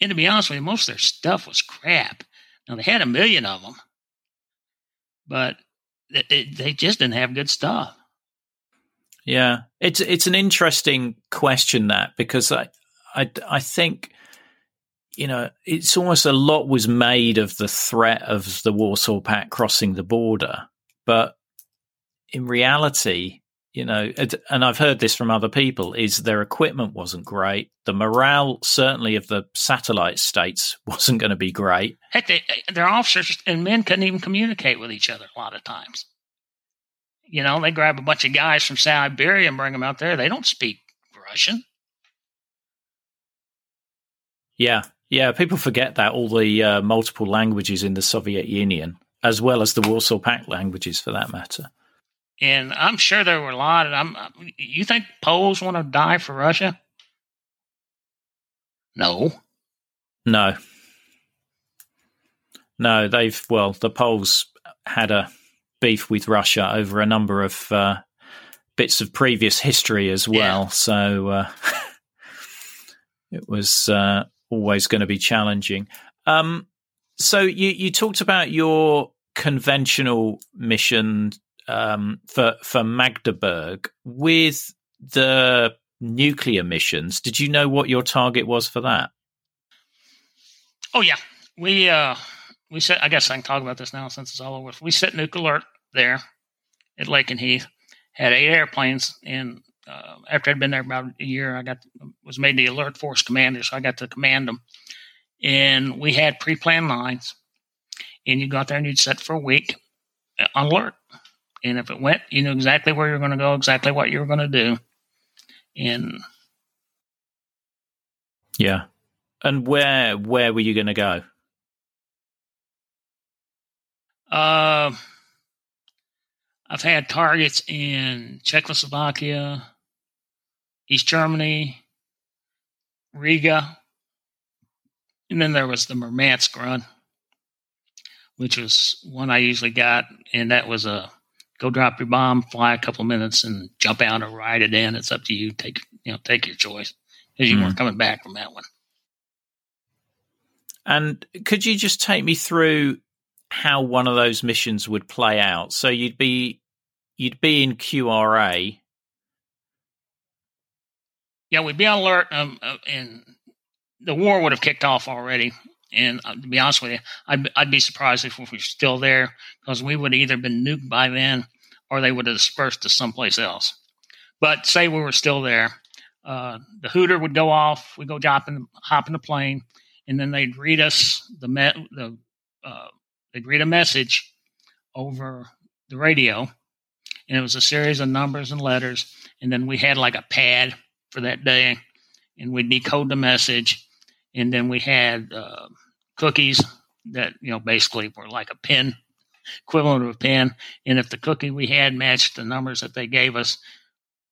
And to be honest with you, most of their stuff was crap. Now they had a million of them, but it, they just didn't have good stuff. Yeah, it's it's an interesting question that because I I, I think you know, it's almost a lot was made of the threat of the Warsaw Pact crossing the border, but in reality, you know, and I've heard this from other people, is their equipment wasn't great. The morale, certainly, of the satellite states wasn't going to be great. Heck, they, their officers and men couldn't even communicate with each other a lot of times. You know, they grab a bunch of guys from Siberia and bring them out there. They don't speak Russian. Yeah, yeah. People forget that all the uh, multiple languages in the Soviet Union, as well as the Warsaw Pact languages, for that matter. And I'm sure there were a lot. Of, I'm, you think Poles want to die for Russia? No. No. No, they've well, the Poles had a beef with Russia over a number of uh, bits of previous history as well. Yeah. So uh, it was uh, always going to be challenging. Um, so you you talked about your conventional mission um, for for Magdeburg with the nuclear missions. Did you know what your target was for that? Oh yeah, we uh, we set. I guess I can talk about this now since it's all over. We set nuke alert there at Lakenheath. Had eight airplanes, and uh, after I'd been there about a year, I got was made the alert force commander, so I got to command them. And we had pre-planned lines, and you go out there and you'd set for a week on alert. And if it went, you knew exactly where you were going to go, exactly what you were going to do, and yeah. And where where were you going to go? Uh, I've had targets in Czechoslovakia, East Germany, Riga, and then there was the Murmansk run, which was one I usually got, and that was a go drop your bomb, fly a couple minutes, and jump out or ride it in. It's up to you. Take you know take your choice because you mm. weren't coming back from that one. And could you just take me through how one of those missions would play out? So you'd be you'd be in QRA. Yeah, we'd be on alert, um, uh, and the war would have kicked off already. And uh, to be honest with you, I'd, I'd be surprised if we were still there because we would have either been nuked by then or they would have dispersed to someplace else. But say we were still there, uh, the hooter would go off. We go hop in, hop in the plane, and then they'd read us the me- the uh, they'd read a message over the radio, and it was a series of numbers and letters, and then we had like a pad for that day, and we'd decode the message, and then we had uh, cookies that you know basically were like a pin equivalent of a pin, and if the cookie we had matched the numbers that they gave us,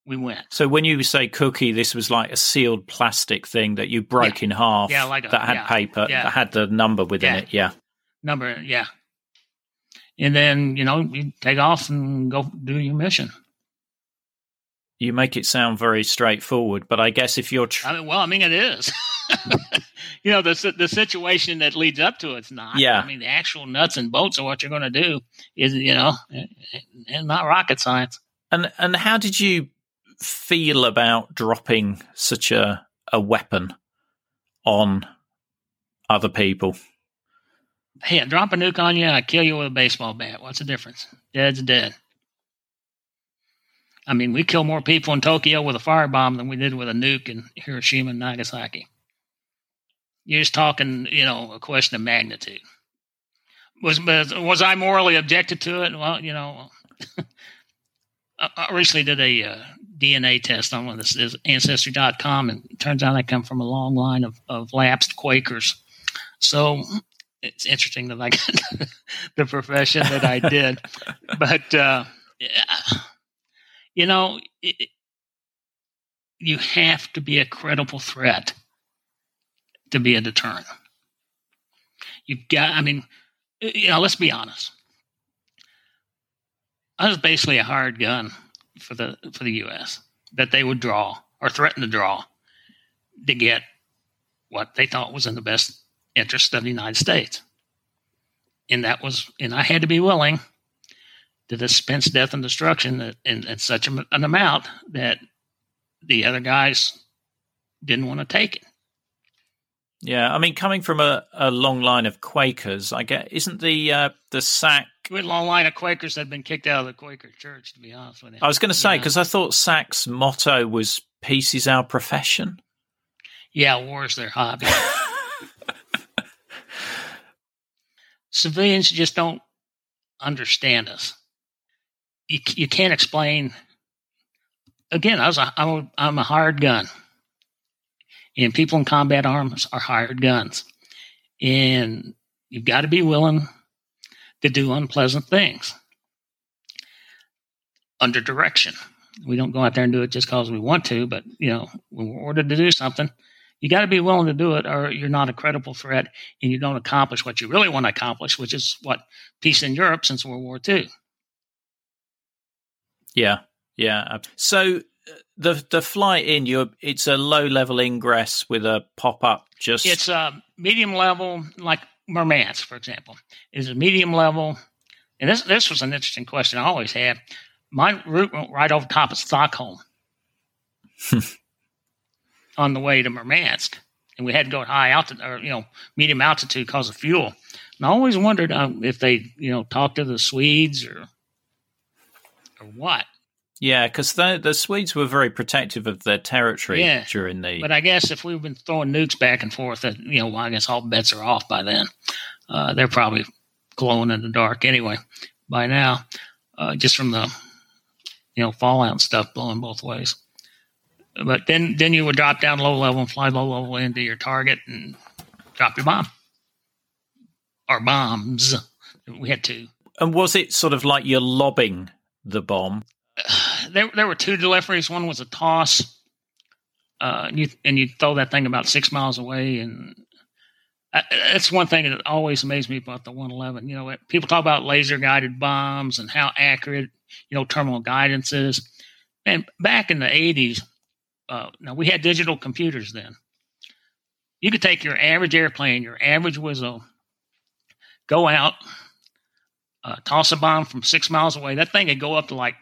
we went. So when you say cookie, this was like a sealed plastic thing that you broke yeah. in half. Yeah, like a, that had yeah, paper yeah. that had the number within it. Yeah. Number, yeah. And then you know you take off and go do your mission. You make it sound very straightforward, but I guess if you're tr- I mean, well, I mean it is. you know the the situation that leads up to it's not. Yeah. I mean the actual nuts and bolts of what you're going to do is you know and not rocket science. and and how did you feel about dropping such a a weapon on other people? Hey, I drop a nuke on you, and I kill you with a baseball bat. What's the difference? Dead's dead. I mean, we kill more people in Tokyo with a firebomb than we did with a nuke in Hiroshima and Nagasaki. You're just talking, you know, a question of magnitude. Was was I morally objected to it? Well, you know, I recently did a uh, DNA test on one of this is Ancestry.com, and it turns out I come from a long line of, of lapsed Quakers. So it's interesting that I got the profession that I did. but, uh, you know, it, you have to be a credible threat to be a deterrent. You've got, I mean, you know, let's be honest. I was basically a hired gun for the for the U.S. that they would draw or threaten to draw to get what they thought was in the best interest of the United States, and that was, and I had to be willing to dispense death and destruction at, in, such an amount that the other guys didn't want to take it. Yeah, I mean, coming from a, a long line of Quakers, I get isn't the uh, the SAC. A long line of Quakers that had been kicked out of the Quaker Church. To be honest with you, I was going to say Yeah. because I thought SAC's motto was "Peace is our profession." Yeah, war's their hobby. Civilians just don't understand us. You, you can't explain. Again, I was a, I'm, a, I'm a hired gun, and people in combat arms are hired guns, and you've got to be willing to do unpleasant things under direction. We don't go out there and do it just because we want to, but you know, when we're ordered to do something, you got to be willing to do it, or you're not a credible threat, and you don't accomplish what you really want to accomplish, which is what peace in Europe since World War II. Yeah, yeah. So the the flight in, you it's a low level ingress with a pop up. Just It's a medium level, like Murmansk, for example, is a medium level. And this this was an interesting question I always had. My route went right over top of Stockholm on the way to Murmansk, and we had to go high altitude or you know medium altitude because of fuel. And I always wondered um, if they, you know, talked to the Swedes or or what. Yeah, because the the Swedes were very protective of their territory Yeah, during the. But I guess if we've been throwing nukes back and forth, you know, well, I guess all bets are off by then. Uh, they're probably glowing in the dark anyway by now, uh, just from the you know fallout and stuff blowing both ways. But then then you would drop down low level and fly low level into your target and drop your bomb or bombs. We had two. and was it sort of like you're lobbing the bomb? There there were two deliveries. One was a toss, uh, and you and you throw that thing about six miles away, and uh, that's one thing that always amazed me about the 111. You know, people talk about laser guided bombs and how accurate you know terminal guidance is. And back in the 80s, uh, now we had digital computers then. You could take your average airplane, your average Wizzo, go out, uh, toss a bomb from six miles away. That thing could go up to like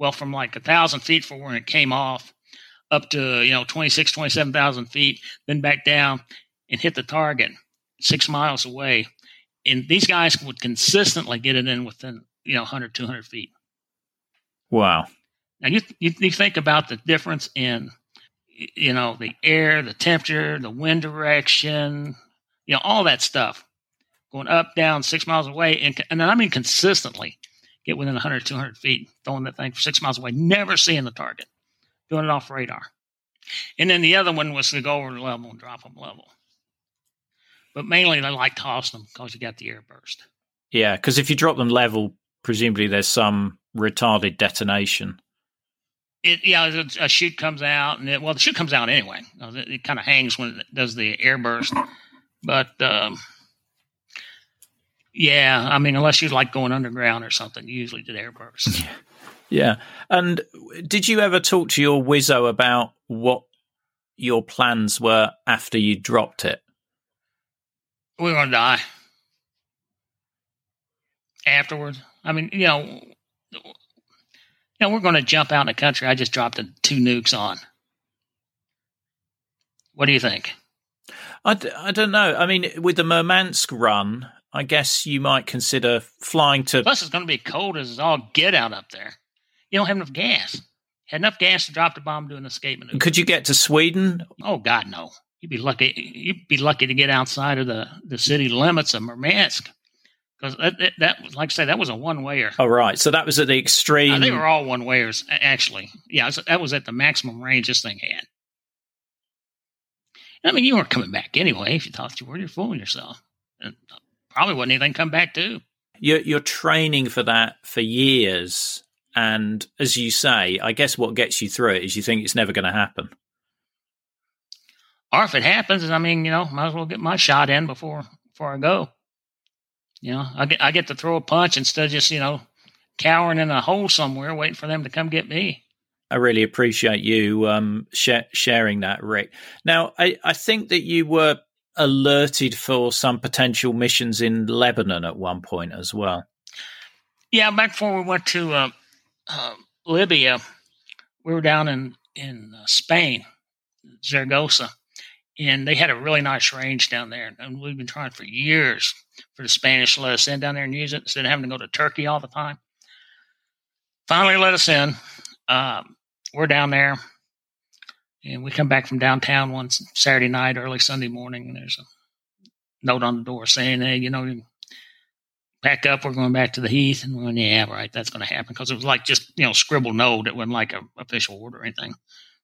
well, from like a thousand feet from where it came off up to, you know, 26, 27,000 feet, then back down and hit the target six miles away. And these guys would consistently get it in within, you know, 100, 200 feet. Wow. Now, you, you, you think about the difference in, you know, the air, the temperature, the wind direction, you know, all that stuff going up, down, six miles away. And, and I mean consistently get within 100, 200 feet, throwing that thing for six miles away, never seeing the target, doing it off radar. And then the other one was to go over the level and drop them level. But mainly they like tossing them because you got the air burst. Yeah, because if you drop them level, presumably there's some retarded detonation. It yeah, a, a chute comes out, and it, well, the chute comes out anyway. It, it kind of hangs when it does the air burst, but um, yeah, I mean, unless you like going underground or something, you usually did air bursts. Yeah. And did you ever talk to your Wizzo about what your plans were after you dropped it? We are gonna die afterwards. I mean, you know, you know, we're gonna jump out in the country. I just dropped the two nukes on. What do you think? I, d- I don't know. I mean, with the Murmansk run, I guess you might consider flying to. Plus, it's going to be cold as it's all get out up there. You don't have enough gas. Had enough gas to drop the bomb, do an escape maneuver. Could you get to Sweden? Oh God, no! You'd be lucky. You'd be lucky to get outside of the, the city limits of Murmansk, because that, that, that was like I say that was a one wayer. Oh, right. So that was at the extreme. Uh, they were all one wayers, actually. Yeah, so that was at the maximum range this thing had. I mean, you weren't coming back anyway. If you thought you were, you're fooling yourself. Probably wasn't even come back to. You're, you're training for that for years. And as you say, I guess what gets you through it is you think it's never going to happen. Or if it happens, I mean, you know, might as well get my shot in before before I go. You know, I get I get to throw a punch instead of just you know cowering in a hole somewhere waiting for them to come get me. I really appreciate you um, sh- sharing that, Rick. Now, I, I think that you were alerted for some potential missions in Lebanon at one point as well. Yeah, back before we went to uh, uh, Libya, we were down in in uh, Spain, Zaragoza, and they had a really nice range down there. And we've been trying for years for the Spanish to let us in down there and use it instead of having to go to Turkey all the time. Finally, let us in. Um, we're down there, and we come back from downtown one Saturday night, early Sunday morning, and there's a note on the door saying, "Hey, you know, pack up. We're going back to the Heath." And we went, "Yeah, right, that's going to happen," because it was like just you know scribbled note. It wasn't like a official order or anything.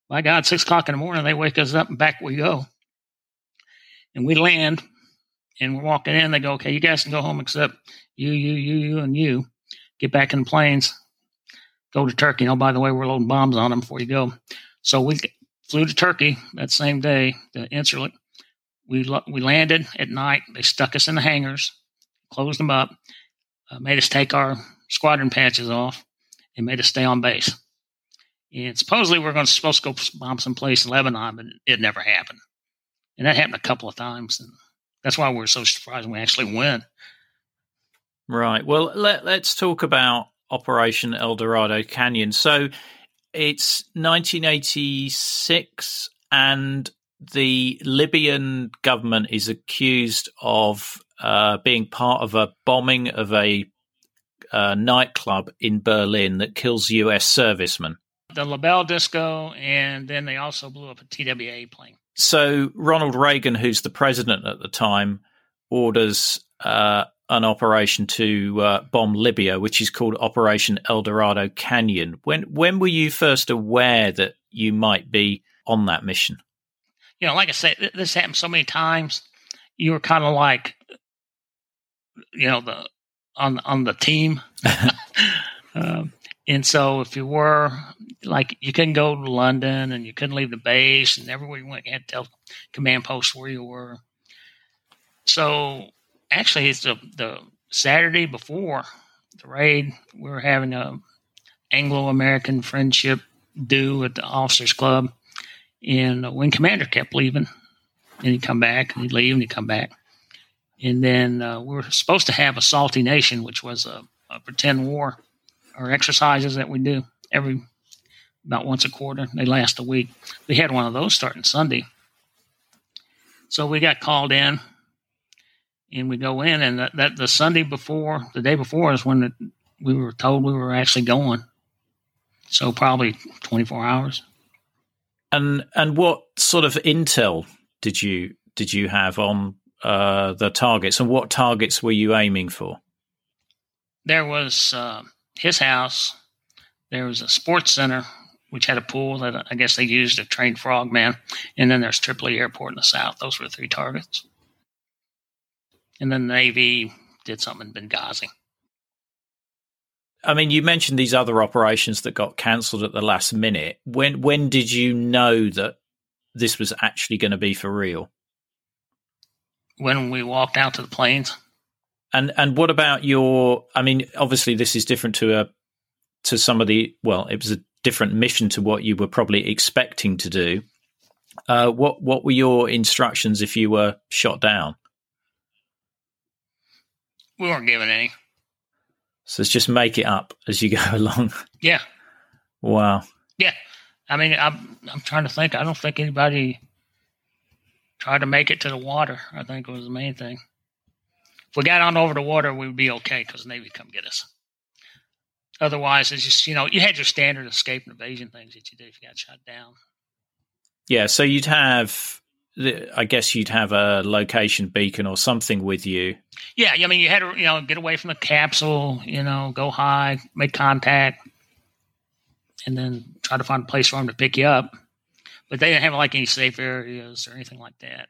My God, six o'clock in the morning, they wake us up and back we go, and we land, and we're walking in. They go, "Okay, you guys can go home except you, you, you, you, and you. Get back in the planes." go to Turkey. Oh, by the way, we're loading bombs on them before you go. So we flew to Turkey that same day to Incirlik. We we landed at night. They stuck us in the hangars, closed them up, uh, made us take our squadron patches off, and made us stay on base. And supposedly we we're going to supposed to go bomb some place in Lebanon, but it never happened. And that happened a couple of times, and that's why we we're so surprised we actually went. Right. Well, let, let's talk about Operation El Dorado Canyon. So it's 1986, and the Libyan government is accused of uh, being part of a bombing of a uh, nightclub in Berlin that kills U.S. servicemen. The LaBelle disco, and then they also blew up a TWA plane. So Ronald Reagan, who's the president at the time, orders uh, an operation to uh, bomb Libya, which is called Operation El Dorado Canyon. When when were you first aware that you might be on that mission? You know, like I said, this happened so many times. You were kind of like, you know, the on on the team. um, and so if you were like you couldn't go to London and you couldn't leave the base and everywhere you went you had to tell command post where you were. So actually it's the the Saturday before the raid, we were having a Anglo American friendship do at the officers club and when commander kept leaving and he'd come back and he'd leave and he'd come back and then uh, we were supposed to have a salty nation, which was a, a, pretend war or exercises that we do every about once a quarter. They last a week. We had one of those starting Sunday. So we got called in, and we go in, and that, that the Sunday before, the day before, is when we were told we were actually going. So probably twenty four hours. And and what sort of intel did you did you have on uh, the targets, and what targets were you aiming for? There was uh, his house. There was a sports center which had a pool that I guess they used to train frogmen, and then there's Tripoli Airport in the south. Those were the three targets. And then the Navy did something in Benghazi. I mean, you mentioned these other operations that got cancelled at the last minute. When when did you know that this was actually going to be for real? when we walked out to the planes. And and what about your? I mean, obviously this is different to a to some of the. Well, it was a different mission to what you were probably expecting to do. Uh, what what were your instructions if you were shot down? We weren't given any. So it's just make it up as you go along. Yeah. Wow. Yeah. I mean, I'm I'm trying to think. I don't think anybody tried to make it to the water. I think was the main thing. If we got on over the water, we would be okay because the Navy would come get us. Otherwise, it's just you know you had your standard escape and evasion things that you did if you got shot down. Yeah, so you'd have, I guess you'd have a location beacon or something with you. Yeah, I mean you had to you know get away from the capsule, you know, go high, make contact, and then try to find a place for them to pick you up but they didn't have like any safe areas or anything like that.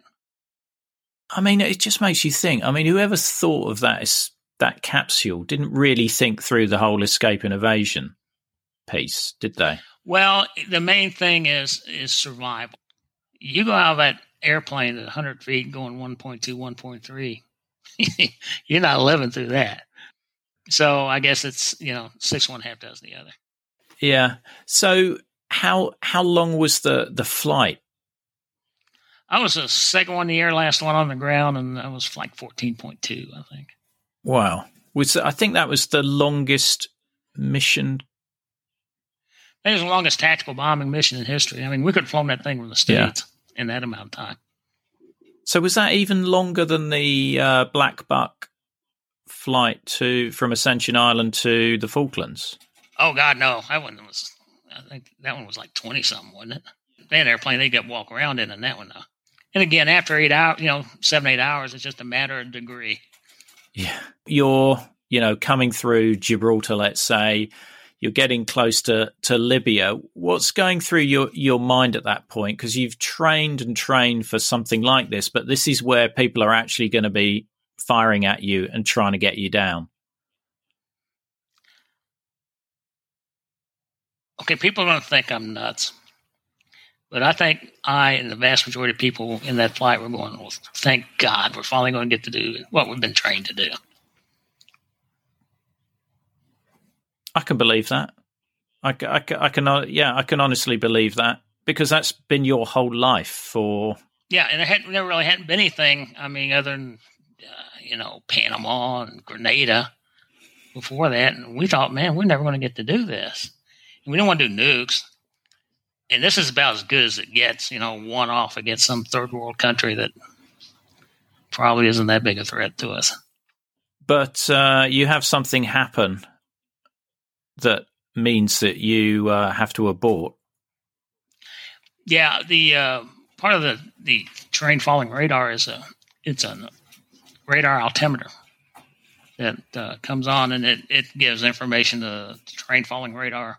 I mean, it just makes you think. I mean, whoever thought of that is, that capsule didn't really think through the whole escape and evasion piece, did they? Well, the main thing is is survival. You go out of that airplane at 100 feet going 1.2, 1.3. You're not living through that. So I guess it's you know six one half dozen the other. Yeah. So how how long was the the flight? I was the second one in the air, last one on the ground, and I was like fourteen point two, I think. Wow, was I think that was the longest mission. It was the longest tactical bombing mission in history. I mean, we could have flown that thing from the states yeah. In that amount of time. So was that even longer than the uh, Black Buck flight to from Ascension Island to the Falklands? Oh God, no! That one was I think that one was like 20 something, wasn't it? They had an airplane they could walk around in, and that one, though. And again, after eight hours, you know, seven, eight hours, it's just a matter of degree. Yeah. You're, you know, coming through Gibraltar, let's say, you're getting close to, to Libya. What's going through your, your mind at that point? Because you've trained and trained for something like this, but this is where people are actually going to be firing at you and trying to get you down. okay, people are going to think I'm nuts. But I think I and the vast majority of people in that flight were going, well, thank God we're finally going to get to do what we've been trained to do. I can believe that. I, I, I can, uh, yeah, I can honestly believe that because that's been your whole life for. Yeah, and there hadn't, never really hadn't been anything, I mean, other than, uh, you know, Panama and Grenada before that. And we thought, man, we're never going to get to do this we don't want to do nukes. And this is about as good as it gets, you know, one off against some third world country that probably isn't that big a threat to us. But uh, you have something happen that means that you uh, have to abort. Yeah, the uh, part of the the terrain following radar is a it's a radar altimeter that uh, comes on and it, it gives information to the terrain following radar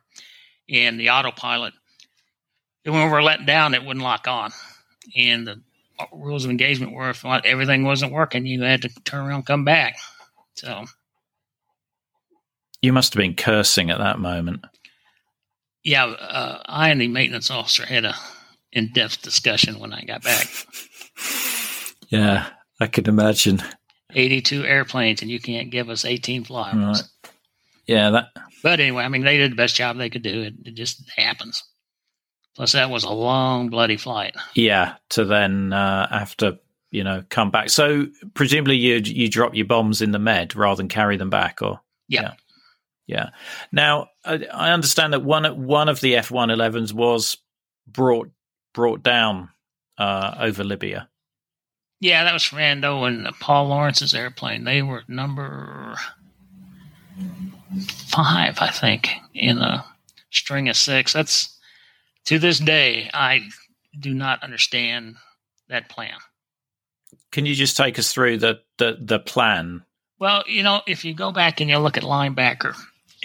and the autopilot. And when we were let down, it wouldn't lock on. And the rules of engagement were if everything wasn't working, you had to turn around and come back. So you must have been cursing at that moment. Yeah, uh, I and the maintenance officer had a in-depth discussion when I got back. yeah, I could imagine. 82 airplanes, and you can't give us 18 flyers. Right. Yeah, that. But anyway, I mean, they did the best job they could do. It, it just happens. Plus, that was a long, bloody flight. Yeah, to then uh, have to, you know, come back. So presumably you you drop your bombs in the med rather than carry them back, or yeah. yeah. Yeah. Now I understand that one one of the F one elevens was brought brought down uh, over Libya. Yeah, that was Rando and Paul Lorence's airplane. They were number five, I think, in a string of six. That's to this day I do not understand that plan. Can you just take us through the the, the plan? Well, you know, if you go back and you look at linebacker,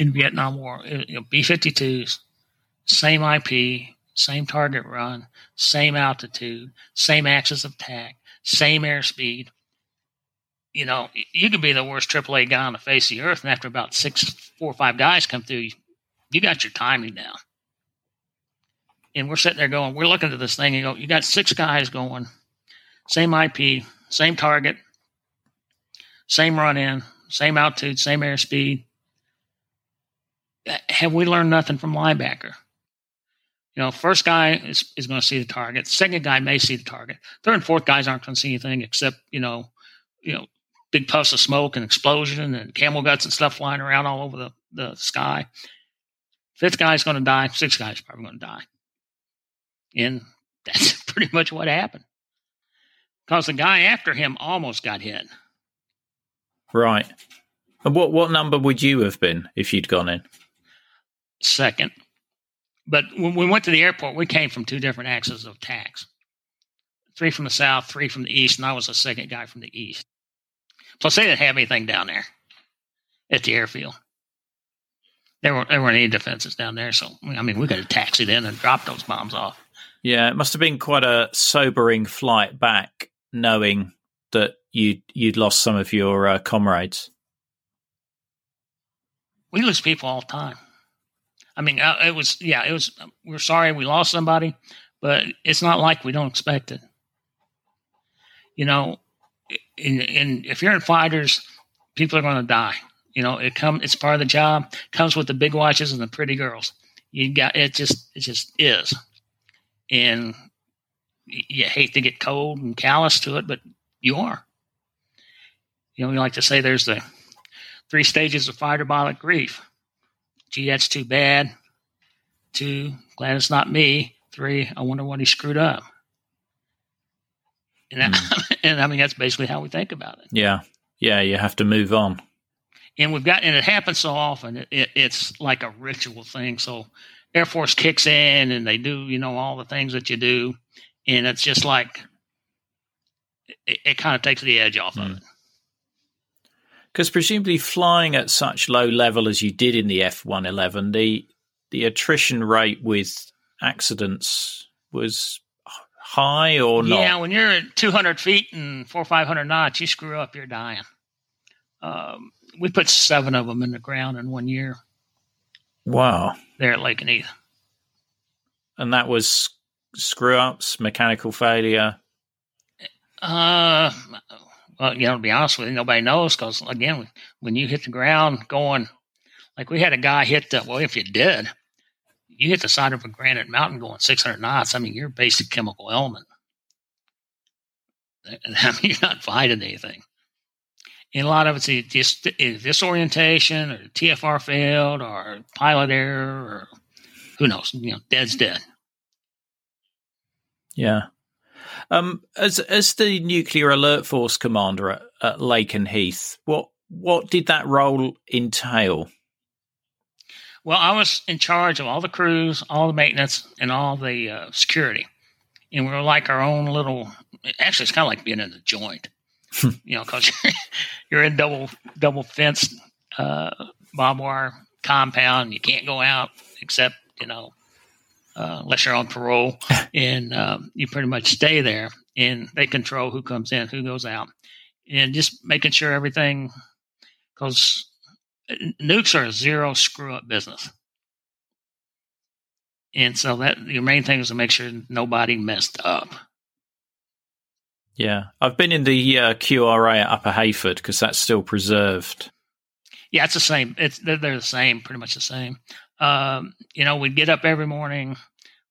in Vietnam War. You know, B-52s, same IP, same target run, same altitude, same axis of attack, same airspeed. You know, you could be the worst AAA guy on the face of the earth, and after about six, four or five guys come through, you got your timing down. And we're sitting there going, we're looking at this thing and go, you got six guys going, same IP, same target, same run in, same altitude, same airspeed have we learned nothing from linebacker? You know, first guy is, is going to see the target. Second guy may see the target. Third and fourth guys aren't going to see anything except you know, you know, big puffs of smoke and explosion and camel guts and stuff flying around all over the, the sky. Fifth guy's going to die. Sixth guy's probably going to die. And that's pretty much what happened. Because the guy after him almost got hit. Right. And what what number would you have been if you'd gone in? Second. But when we went to the airport, we came from two different axes of tax three from the south, three from the east, and I was the second guy from the east. Plus, they didn't have anything down there at the airfield. There weren't, there weren't any defenses down there, so I mean, we could have taxied in and dropped those bombs off. Yeah, it must have been quite a sobering flight back, knowing that you you'd lost some of your uh, comrades. We lose people all the time. I mean, uh, it was yeah, it was. We're sorry we lost somebody, but it's not like we don't expect it. You know, in, in if you're in fighters, people are going to die. You know, it come it's part of the job. Comes with the big watches and the pretty girls. You got it. Just it just is, and you hate to get cold and callous to it, but you are. You know, we like to say there's the three stages of fighter pilot grief gee, that's too bad. Two, glad it's not me. Three, I wonder what he screwed up. And, mm. and I mean, that's basically how we think about it. Yeah. Yeah. You have to move on. And we've got, and it happens so often, it, it, it's like a ritual thing. So Air Force kicks in and they do, you know, all the things that you do. And it's just like, it, it kind of takes the edge off mm. of hmm. it. Because presumably flying at such low level as you did in the F one eleven, the the attrition rate with accidents was high or not? Yeah, when you're at 200 feet and four or 500 knots, you screw up, you're dying. Um, we put seven of them in the ground in one year. Wow. There at Lakenheath. And that was screw ups, mechanical failure? Uh, well, you know, to be honest with you, nobody knows because again, when you hit the ground going, like we had a guy hit the well, if you did, you hit the side of a granite mountain going 600 knots. I mean, you're a basic chemical element. I mean, you're not fighting anything. And a lot of it's just eh, disorientation or TFR failed or pilot error or who knows, you know, dead's dead. Yeah. Um, as as the nuclear alert force commander at, at Heath, what what did that role entail? Well, I was in charge of all the crews, all the maintenance, and all the uh, security. And we were like our own little. Actually, it's kind of like being in a joint, you know, because you're, you're in double double fenced uh, barbed wire compound. You can't go out except you know uh, unless you're on parole, and um, you pretty much stay there. And they control who comes in, who goes out, and just making sure everything. Because nukes are a zero screw up business. And so that your main thing is to make sure nobody messed up. Yeah, I've been in the uh, QRA at Upper Heyford because that's still preserved. Yeah, it's the same. It's they're the same, pretty much the same. Um, you know, we'd get up every morning.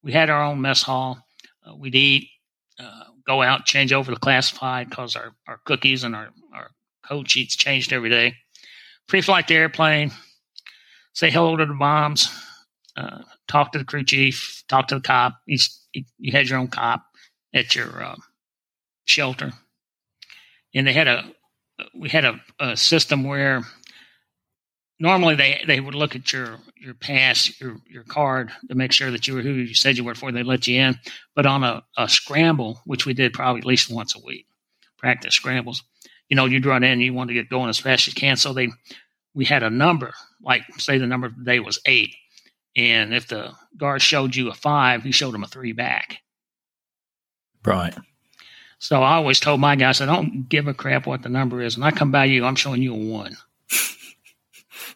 We had our own mess hall. Uh, we'd eat, uh, go out, change over the classified because our, our cookies and our, our code sheets changed every day pre-flight the airplane, say hello to the bombs, uh, talk to the crew chief, talk to the cop. You, you had your own cop at your uh, shelter, and they had a we had a, a, system where normally they, they would look at your your pass your your card to make sure that you were who you said you were before they let you in. But on a, a scramble, which we did probably at least once a week, practice scrambles, you know, you'd run in, you want to get going as fast as you can. So they, we had a number, like say the number of the day was eight. And if the guard showed you a five, he showed him a three back. Right. So I always told my guys, I don't give a crap what the number is. When I come by you, I'm showing you a one.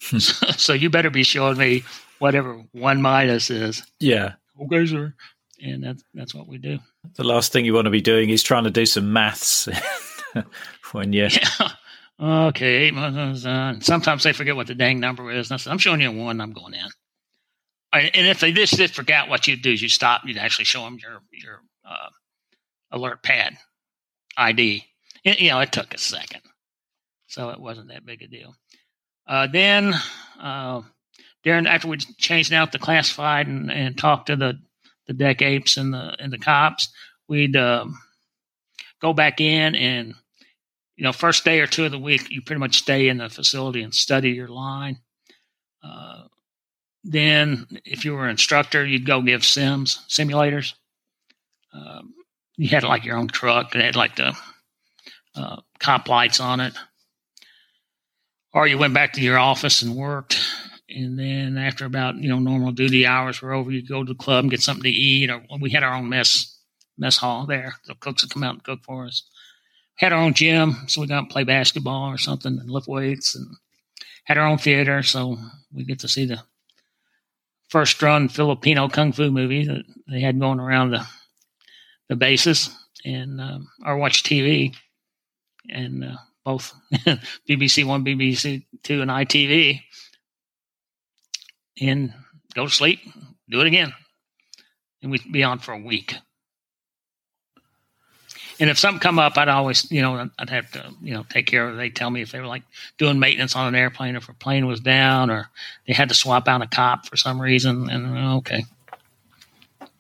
so, you better be showing me whatever one minus is. Yeah. Okay, sir. And that's that's what we do. The last thing you want to be doing is trying to do some maths. when you. Yeah. Okay, uh, sometimes they forget what the dang number is. I I'm showing you one. I'm going in. And if they just, just forgot what you do, is you stop. You'd actually show them your your uh, alert pad ID. It, you know, it took a second, so it wasn't that big a deal. Uh, then, uh, Darren, after we changed out the classified and, and talked to the the deck apes and the and the cops, we'd um, go back in and you know, first day or two of the week, you pretty much stay in the facility and study your line. Uh, then, if you were an instructor, you'd go give sims simulators. Um, you had like your own truck. It had like the uh, cop lights on it. Or you went back to your office and worked. And then after about you know normal duty hours were over, you'd go to the club and get something to eat. Or we had our own mess mess hall there. The cooks would come out and cook for us had our own gym, so we got to play basketball or something and lift weights, and had our own theater, so we get to see the first run Filipino kung fu movie that they had going around the the bases, and um, or watch TV, and uh, both BBC One, BBC Two, and ITV, and go to sleep, do it again, and we'd be on for a week. And if something come up, I'd always, you know, I'd have to, you know, take care of it. They tell me if they were like doing maintenance on an airplane, or if a plane was down, or they had to swap out a cop for some reason. And uh, okay,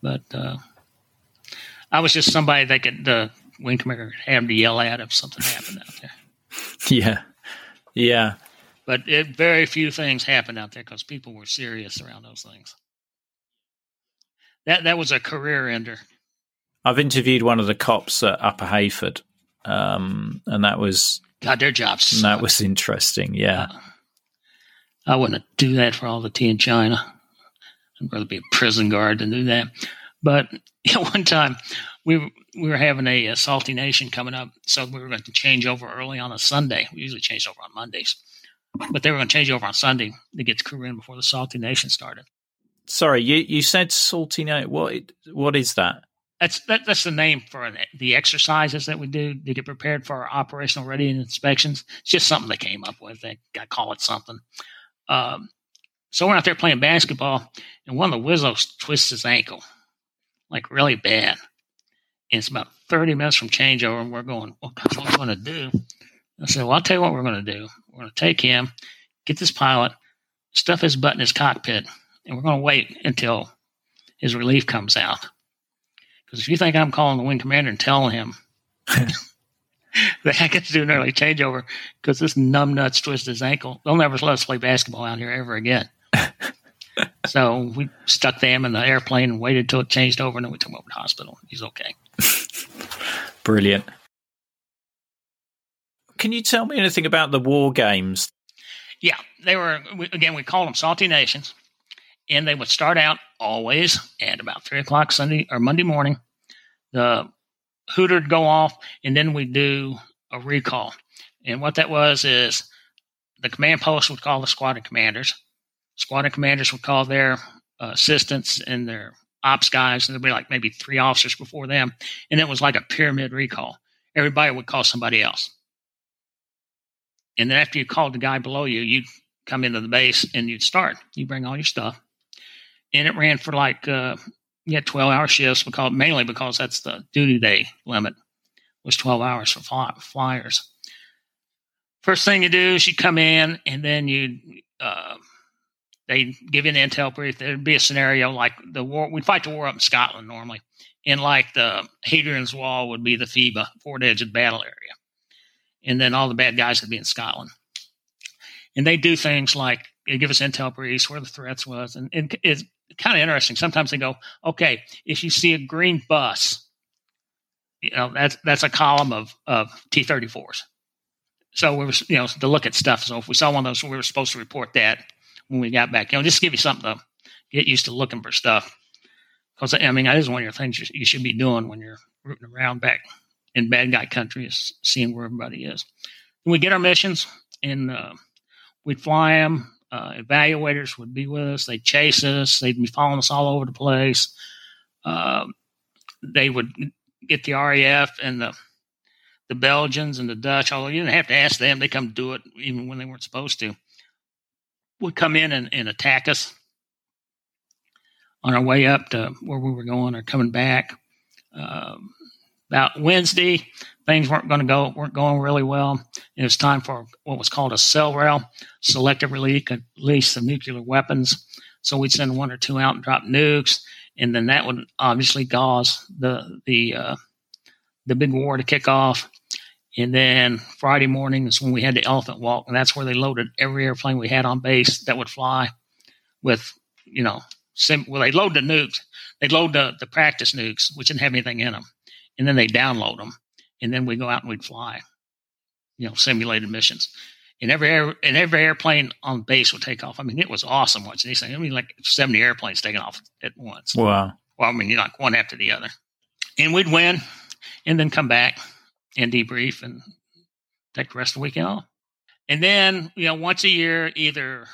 but uh, I was just somebody that could the wing commander have to yell at if something happened out there. Yeah, yeah. But it, very few things happened out there because people were serious around those things. That that was a career ender. I've interviewed one of the cops at Upper Heyford, um, and that was God. Their jobs. That was interesting. Yeah, uh, I wouldn't do that for all the tea in China. I'd rather be a prison guard than do that. But you know, one time we were, we were having a, a, salty nation coming up, so we were going to change over early on a Sunday. We usually change over on Mondays, but they were going to change over on Sunday to get the crew in before the salty nation started. Sorry, you you said salty nation. What what is that? That's that, that's the name for the exercises that we do to get prepared for our operational readiness inspections. It's just something they came up with. They got call it something. Um, so we're out there playing basketball, and one of the Wizzos twists his ankle, like really bad. And it's about 30 minutes from changeover, and we're going, well, what are we going to do? I said, well, I'll tell you what we're going to do. We're going to take him, get this pilot, stuff his butt in his cockpit, and we're going to wait until his relief comes out Because if you think I'm calling the wing commander and telling him that I get to do an early changeover because this numbnuts twisted his ankle, they'll never let us play basketball out here ever again. so we stuck them in the airplane and waited till it changed over, and then we took him over to the hospital. He's okay. Brilliant. Can you tell me anything about the war games? Yeah, they were again. We called them Salty Nations, and they would start out always at about three o'clock Sunday or Monday morning. The hooter would go off, and then we'd do a recall. And what that was is the command post would call the squadron commanders. Squadron commanders would call their uh, assistants and their ops guys, and there'd be like maybe three officers before them. And it was like a pyramid recall. Everybody would call somebody else. And then after you called the guy below you, you'd come into the base and you'd start. You bring all your stuff. And it ran for like uh, you had 12 hour shifts because mainly because that's the duty day limit was 12 hours for fly, flyers. First thing you do is you come in and then you uh, they give you an intel brief. There'd be a scenario like the war. We'd fight the war up in Scotland normally, and like the Hadrian's Wall would be the FEBA, Forward Edge of Battle area and then all the bad guys would be in Scotland. And they do things like they give us intel briefs where the threats was, and, and it's kind of interesting. Sometimes they go, "Okay, if you see a green bus, you know that's that's a column of of T thirty fours." So we were, you know, to look at stuff. So if we saw one of those, we were supposed to report that when we got back. You know, just give you something to get used to looking for stuff. Because I mean, that is one of your things you should be doing when you're rooting around back in bad guy country is seeing where everybody is. And we get our missions and uh, we'd fly them. Uh, evaluators would be with us. They'd chase us. They'd be following us all over the place. Uh, they would get the RAF and the the Belgians and the Dutch, although you didn't have to ask them, they come do it even when they weren't supposed to. Would come in and, and attack us on our way up to where we were going or coming back. Um, about Wednesday, things weren't going to go weren't going really well. It was time for what was called a SELREL, selective release of nuclear weapons. So we'd send one or two out and drop nukes, and then that would obviously cause the the uh, the big war to kick off. And then Friday morning is when we had the elephant walk, and that's where they loaded every airplane we had on base that would fly with, you know, sim- well, they load the nukes. They load the, the practice nukes, which didn't have anything in them and then they download them, and then we go out and we'd fly, you know, simulated missions. And every air, and every airplane on base would take off. I mean, it was awesome watching these things. I mean, like seventy airplanes taking off at once. Wow. Well, I mean, you know, like one after the other, and we'd win, and then come back and debrief and take the rest of the weekend off. And then, you know, once a year, either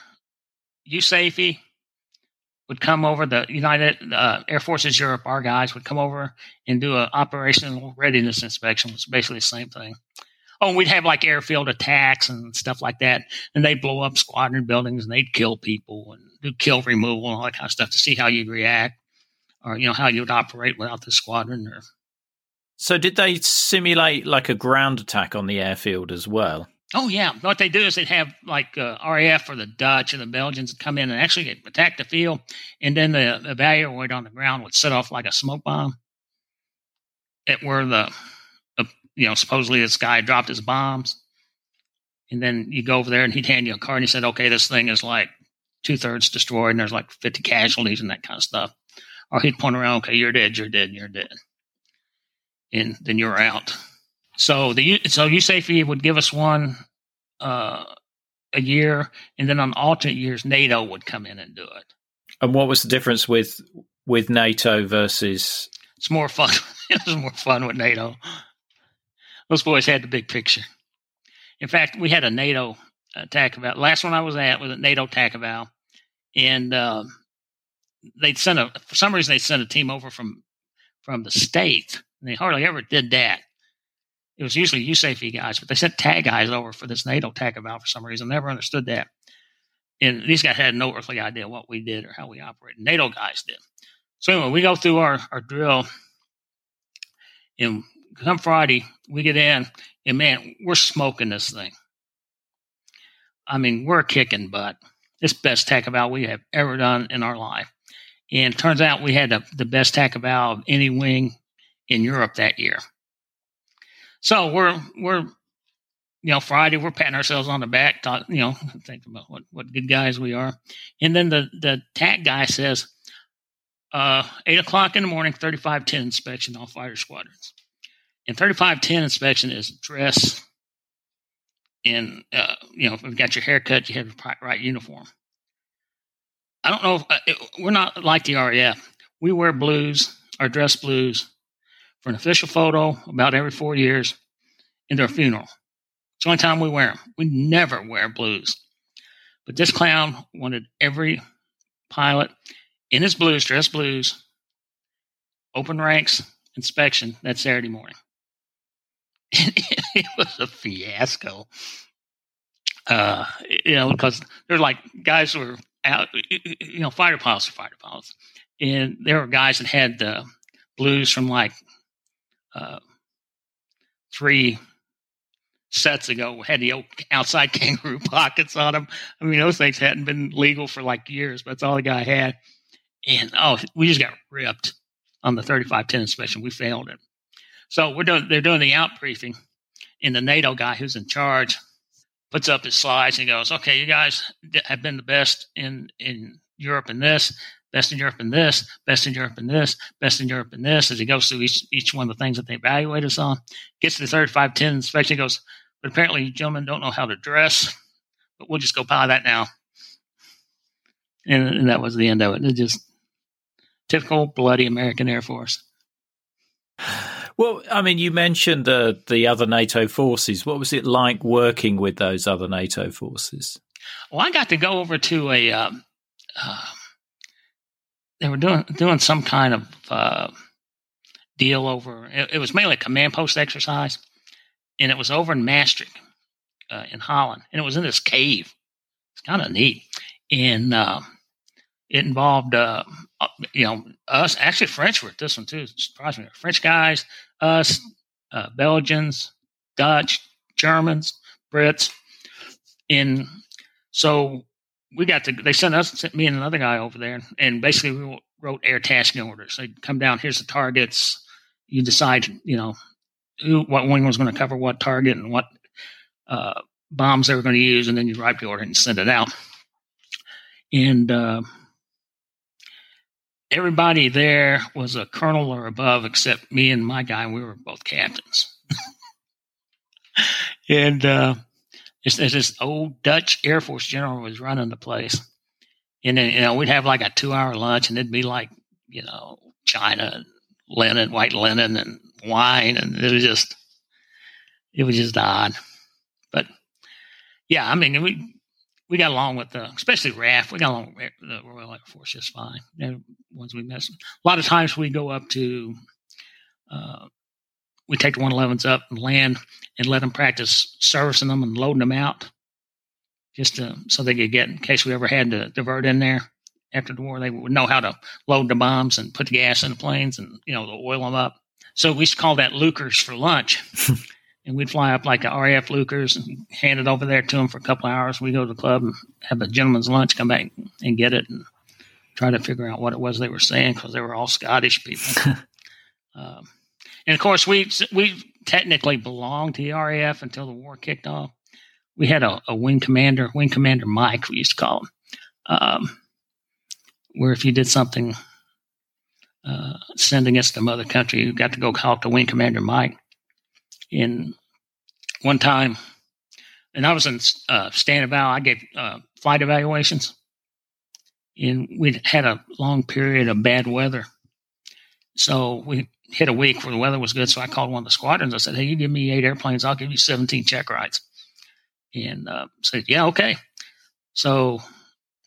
USAFE would come over. The United uh, Air Forces Europe, our guys would come over and do an operational readiness inspection, which is basically the same thing. Oh, and we'd have like airfield attacks and stuff like that, and they'd blow up squadron buildings and they'd kill people and do kill removal and all that kind of stuff to see how you'd react, or you know how you would operate without the squadron. Or so, did they simulate like a ground attack on the airfield as well? Oh yeah, what they do is they'd have like uh, RAF or the Dutch and the Belgians come in and actually attack the field, and then the evaluator on the ground would set off like a smoke bomb. At where the, uh, you know, supposedly this guy dropped his bombs, and then you go over there and he'd hand you a card and he said, okay, this thing is like two thirds destroyed and there's like fifty casualties and that kind of stuff, or he'd point around, okay, you're dead, you're dead, you're dead, and then you're out. So the so USAFE would give us one uh, a year, and then on alternate years, NATO would come in and do it. And what was the difference with with NATO versus? It's more fun. it was more fun with NATO. Those boys had the big picture. In fact, we had a NATO attack about last one I was at was a NATO attack about, and uh, they'd sent a for some reason they sent a team over from from the state. And they hardly ever did that it was usually USAFE guys, but they sent TAC guys over for this NATO TACEVAL for some reason. Never understood that. And these guys had no earthly idea what we did or how we operated. NATO guys did. So anyway, we go through our, our drill, and come Friday, we get in, and man, we're smoking this thing. I mean, we're kicking butt. It's best TACEVAL we have ever done in our life. And turns out we had the, the best TACEVAL of any wing in Europe that year. So we're we're you know Friday we're patting ourselves on the back, talk, you know, thinking about what what good guys we are, and then the the TAC guy says, uh, eight o'clock in the morning, thirty five ten inspection all fighter squadrons, and thirty five ten inspection is dress. And uh, you know, if you've got your haircut, you have the right uniform. I don't know if uh, it, we're not like the RAF. We wear blues or dress blues for an official photo about every four years in their funeral. It's the only time we wear them. We never wear blues. But this clown wanted every pilot in his blues, dress blues, open ranks inspection that Saturday morning. it was a fiasco. Uh, you know, because they're like guys were out, you know, fighter pilots are fighter pilots. And there were guys that had uh, blues from like uh, three sets ago had the outside kangaroo pockets on them. I mean, those things hadn't been legal for like years, but that's all the guy had. And oh, we just got ripped on the 3510 inspection. We failed it. So we're doing, they're doing the out briefing, and the NATO guy who's in charge puts up his slides and goes, "Okay, you guys have been the best in in Europe in this best in Europe in this, best in Europe in this, best in Europe in this, as he goes through each, each one of the things that they evaluate us on. Gets to the 3510 inspection, goes, but apparently you gentlemen don't know how to dress, but we'll just go by that now. And, and that was the end of it. It just typical bloody American Air Force. Well, I mean, you mentioned the the other NATO forces. What was it like working with those other NATO forces? Well, I got to go over to a um, uh, they were doing doing some kind of uh, deal over. It, it, was mainly a command post exercise, and it was over in Maastricht, uh, in Holland, and it was in this cave. It's kind of neat, and uh, it involved uh, uh, you know us. Actually, French were at this one too. Surprised me. French guys, us, uh, Belgians, Dutch, Germans, Brits, and so we got to they sent us sent me and another guy over there and basically we wrote air tasking orders. They come down here's the targets. You decide you know who what wing was going to cover what target and what uh, bombs they were going to use and then you write the order and send it out. And uh, everybody there was a colonel or above except me and my guy we were both captains. And uh, it's, it's this old Dutch Air Force general was running the place. And then, you know, we'd have like a two hour lunch and it'd be like, you know, China, linen, white linen and wine. And it was just, it was just odd. But yeah, I mean, we, we got along with the, especially RAF. We got along with the Royal Air Force just fine. The ones we miss. A lot of times we go up to uh, we take the 111s up and land and let them practice servicing them and loading them out just to, so they could get, in case we ever had to divert in there after the war, they would know how to load the bombs and put the gas in the planes and, you know, oil them up. So we used to call that Leuchars for lunch. and we'd fly up like a RAF Leuchars and hand it over there to them for a couple of hours. We go to the club and have a gentleman's lunch, come back and get it and try to figure out what it was they were saying because they were all Scottish people. um, and of course, we we technically belonged to the RAF until the war kicked off. We had a, a wing commander, wing commander Mike, we used to call him, um, where if you did something uh, send against the mother country, you got to go talk to wing commander Mike. In one time, and I was in uh, stand eval. I gave uh, flight evaluations, and we had a long period of bad weather. So we hit a week where the weather was good. So I called one of the squadrons. I said, Hey, you give me eight airplanes, I'll give you 17 check rides. And uh, said, Yeah, okay. So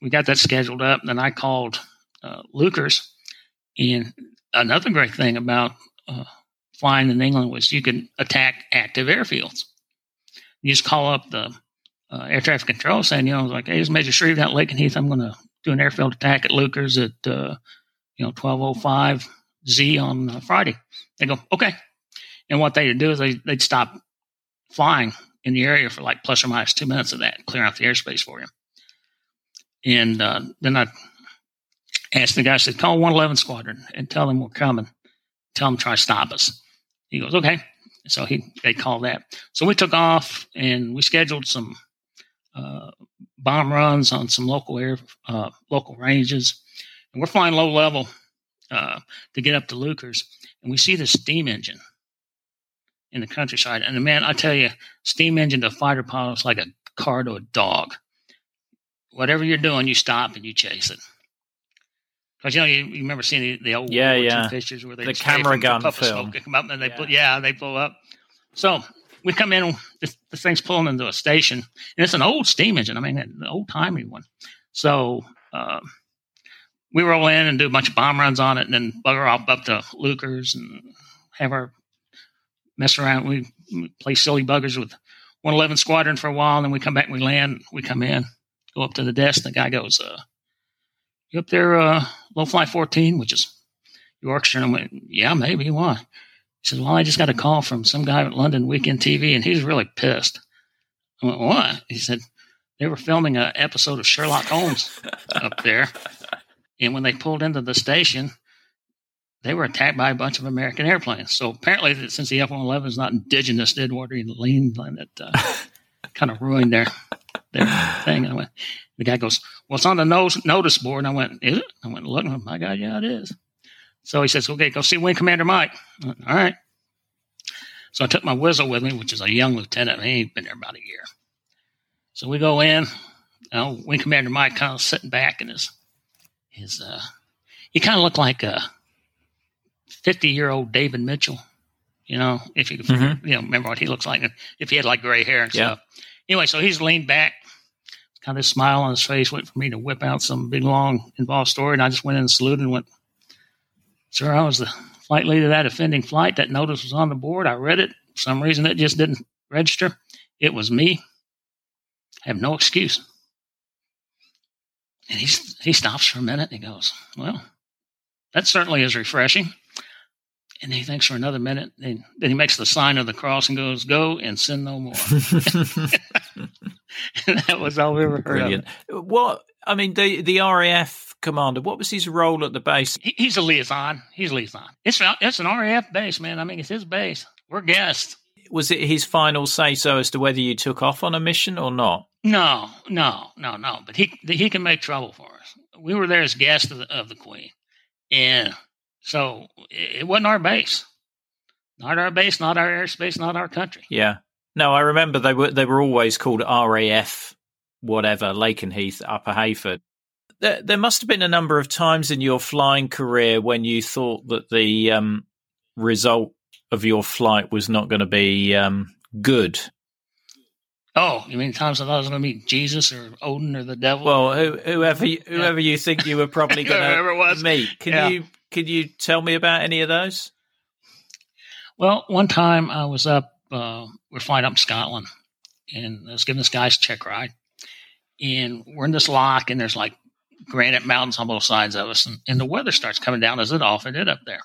we got that scheduled up. Then I called uh, Leuchars. And another great thing about uh, flying in England was you could attack active airfields. You just call up the uh, air traffic control saying, you know, like, hey, it's Major Shreve out Lakenheath. I'm going to do an airfield attack at Leuchars at, uh, you know, 1205 Z on uh, Friday. They go, okay. And what they'd do is they, they'd stop flying in the area for like plus or minus two minutes of that, clear out the airspace for you. And uh, then I asked the guy, I said, call 111 Squadron and tell them we're coming tell them to try to stop us. He goes, okay. So he they called that. So we took off and we scheduled some uh, bomb runs on some local air uh, local ranges, and we're flying low level uh, to get up to Leuchars, and we see the steam engine in the countryside. And the man, I tell you, steam engine to fighter pilot is like a car to a dog. Whatever you're doing, you stop and you chase it. Because you know you, you, remember seeing the, the old yeah yeah pictures where they the camera gun puff film of come up and they yeah. Pull, yeah they blow up. So we come in, this, this thing's pulling into a station, and it's an old steam engine. I mean, an old timey one. So uh, we roll in and do a bunch of bomb runs on it, and then bugger off up to Leuchars and have our mess around. We, we play silly buggers with 111 Squadron for a while, and then we come back and we land. We come in, go up to the desk, and the guy goes, uh, "You up there, uh, low fly 14, which is Yorkshire?" And I went, "Yeah, maybe. Why?" He said, "Well, I just got a call from some guy at London Weekend TV, and he's really pissed." I went, "What?" He said, "They were filming an episode of Sherlock Holmes up there, and when they pulled into the station." they were attacked by a bunch of American airplanes. So apparently, since the F 111 is not indigenous to Edward Lean, it uh, kind of ruined their their thing. I went, the guy goes, Well, it's on the nose, notice board. And I went, Is it? I went, Look, my God, yeah, it is. So he says, Okay, go see Wing Commander Mike. Went, All right. So I took my whistle with me, which is a young lieutenant. He ain't been there about a year. So we go in. You know, Wing Commander Mike kind of sitting back in his, his, uh, he kind of looked like a, 50 year old David Mitchell. You know, if you mm-hmm. you know remember what he looks like, if he had like gray hair and yeah. stuff. Anyway, so he's leaned back, kind of smile on his face, wait for me to whip out some big long involved story, and I just went in and saluted and went, "Sir, I was the flight leader of that offending flight. That notice was on the board. I read it. For some reason, it just didn't register. It was me. I have no excuse." And he he stops for a minute and he goes, "Well, that certainly is refreshing." And he thinks for another minute. And then he makes the sign of the cross and goes, Go and sin no more. that was all we ever heard Brilliant. of. What, I mean, the, the RAF commander, what was his role at the base? He, he's a liaison. He's a liaison. It's, it's an RAF base, man. I mean, it's his base. We're guests. Was it his final say so as to whether you took off on a mission or not? No, no, no, no. But he he can make trouble for us. We were there as guests of the, of the Queen, and so it wasn't our base, not our base, not our airspace, not our country. Yeah. No, I remember they were they were always called RAF, whatever, Lakenheath, Upper Heyford. There, there must have been a number of times in your flying career when you thought that the um, result of your flight was not going to be um, good. Oh, you mean times I thought I was going to meet Jesus or Odin or the devil? Well, who, whoever you, whoever you think you were probably going to meet. Can yeah. you could you tell me about any of those? Well, one time I was up, uh, we're flying up in Scotland, and I was giving this guy's check ride, and we're in this loch, and there's like granite mountains on both sides of us, and, and the weather starts coming down as it often did up there.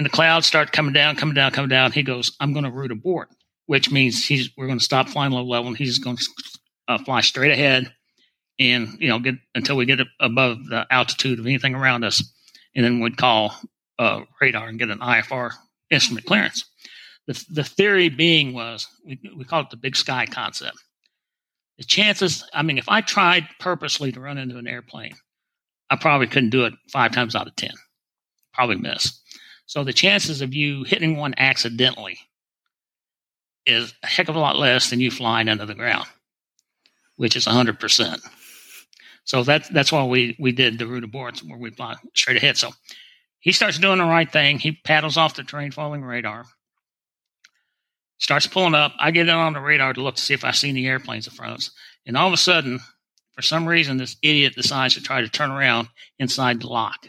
And the clouds start coming down, coming down, coming down. He goes, "I'm going to route abort," which means he's we're going to stop flying low level, and he's going to uh, fly straight ahead, and you know get until we get above the altitude of anything around us and then we'd call uh, radar and get an IFR instrument clearance. The, the theory being was we, we call it the big sky concept. The chances, I mean, if I tried purposely to run into an airplane, I probably couldn't do it five times out of 10. Probably miss. So the chances of you hitting one accidentally is a heck of a lot less than you flying under the ground, which is 100%. So that's that's why we we did the route aborts where we fly straight ahead. So he starts doing the right thing. He paddles off the terrain following radar. Starts pulling up. I get in on the radar to look to see if I see any airplanes in front of us. And all of a sudden, for some reason, this idiot decides to try to turn around inside the loch.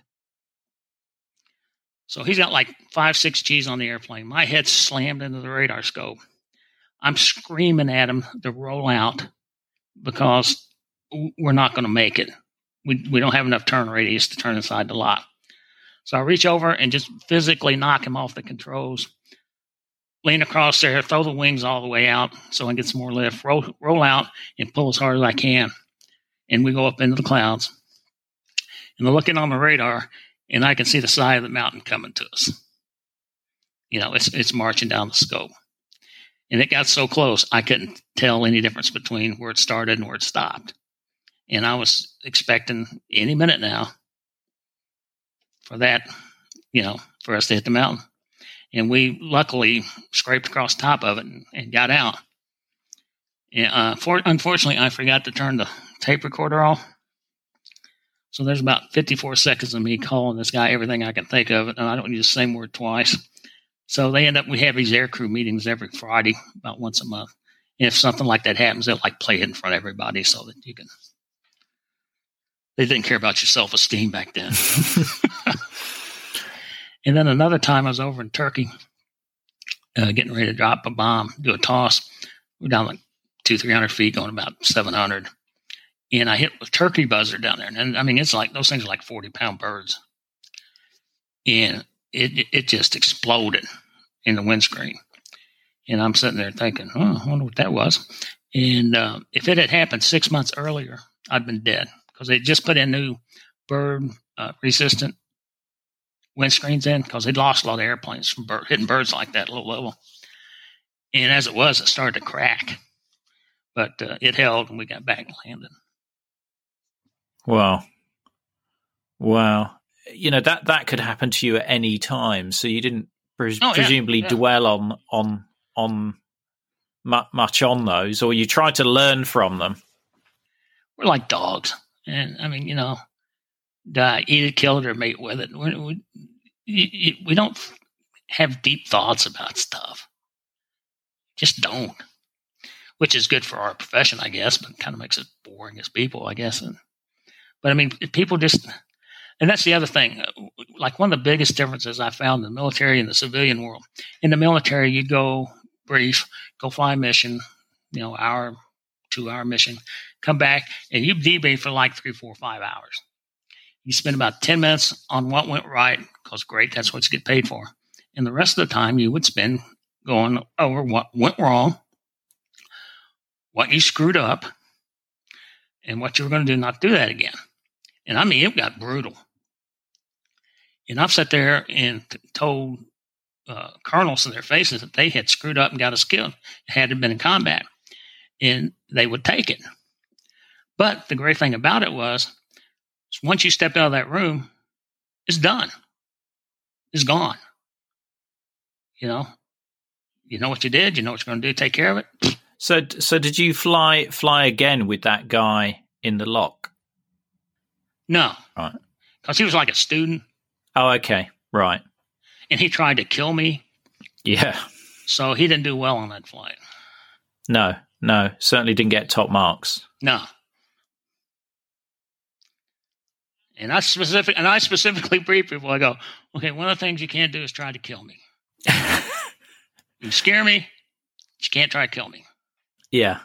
So he's got like five, six G's on the airplane. My head slammed into the radar scope. I'm screaming at him to roll out because we're not going to make it. We, we don't have enough turn radius to turn inside the loch. So I reach over and just physically knock him off the controls, lean across there, throw the wings all the way out so I get some more lift, roll, roll out and pull as hard as I can. And we go up into the clouds. And I'm looking on the radar, and I can see the side of the mountain coming to us. You know, it's it's marching down the scope. And it got so close, I couldn't tell any difference between where it started and where it stopped. And I was expecting any minute now for that, you know, for us to hit the mountain. And we luckily scraped across top of it and, and got out. And, uh, for, unfortunately, I forgot to turn the tape recorder off. So there's about 54 seconds of me calling this guy everything I can think of, and I don't use the same word twice. So they end up, we have these aircrew meetings every Friday, about once a month. And if something like that happens, they'll like play it in front of everybody so that you can. They didn't care about your self esteem back then. and then another time I was over in Turkey, uh, getting ready to drop a bomb, do a toss. We're down like two, 300 feet, going about 700. And I hit a turkey buzzard down there. And I mean, it's like those things are like 40 pound birds. And it, it just exploded in the windscreen. And I'm sitting there thinking, oh, I wonder what that was. And uh, if it had happened six months earlier, I'd been dead because they just put in new bird uh, resistant windscreens in because they'd lost a lot of airplanes from bird, hitting birds like that low level. And as it was, it started to crack, but uh, it held and we got back and landed. Wow. Wow you know that that could happen to you at any time. So you didn't pres- oh, presumably yeah, yeah. dwell on on on much on those, or you try to learn from them. We're like dogs, and I mean, you know, die, eat it, kill it, or mate with it. We, we, we don't have deep thoughts about stuff. Just don't. Which is good for our profession, I guess, but kind of makes it boring as people, I guess. And, but I mean, people just and that's the other thing. Like one of the biggest differences I found in the military and the civilian world. In the military, you go brief, go fly a mission, you know, hour, two hour mission, come back, and you debrief for like three, four, five hours. You spend about 10 minutes on what went right, because great, that's what you get paid for. And the rest of the time you would spend going over what went wrong, what you screwed up, and what you were going to do not do that again. And I mean, it got brutal. And I've sat there and told uh, colonels in their faces that they had screwed up and got us killed, Hadn't been in combat, and they would take it. But the great thing about it was, once you stepped out of that room, it's done. It's gone. You know, you know what you did. You know what you're going to do. Take care of it. So, so did you fly fly again with that guy in the loch? No, right? Because he was like a student, Oh, okay. Right. And he tried to kill me. Yeah. So he didn't do well on that flight. No, no. Certainly didn't get top marks. No. And I specific and I specifically brief people. I go, okay, one of the things you can't do is try to kill me. you scare me, you can't try to kill me. Yeah.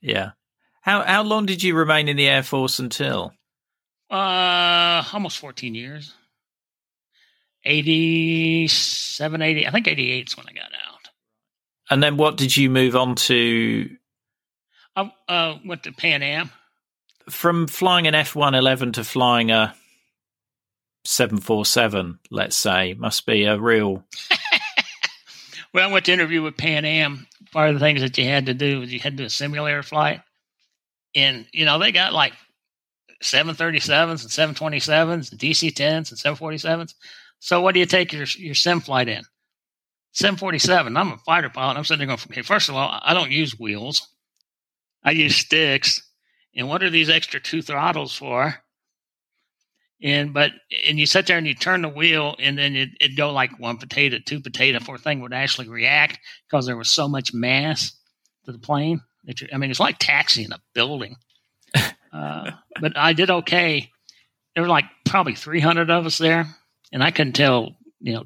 Yeah. How how long did you remain in the Air Force until? Uh almost fourteen years. 87, 80, I think 88 is when I got out. And then what did you move on to? I uh, went to Pan Am. From flying an F 111 to flying a 747, let's say, must be a real. well, I went to interview with Pan Am. Part of the things that you had to do was you had to do a simulator flight. And, you know, they got like 737s and 727s and DC 10s and 747s. So what do you take your your sim flight in? 747. I'm a fighter pilot. I'm sitting there going, okay, first of all, I don't use wheels. I use sticks. And what are these extra two throttles for? And but and you sit there and you turn the wheel and then it, it'd go like one potato, two potato, four thing would actually react because there was so much mass to the plane. That you, I mean, it's like taxiing a building. Uh, but I did okay. There were like probably 300 of us there and I couldn't tell, you know,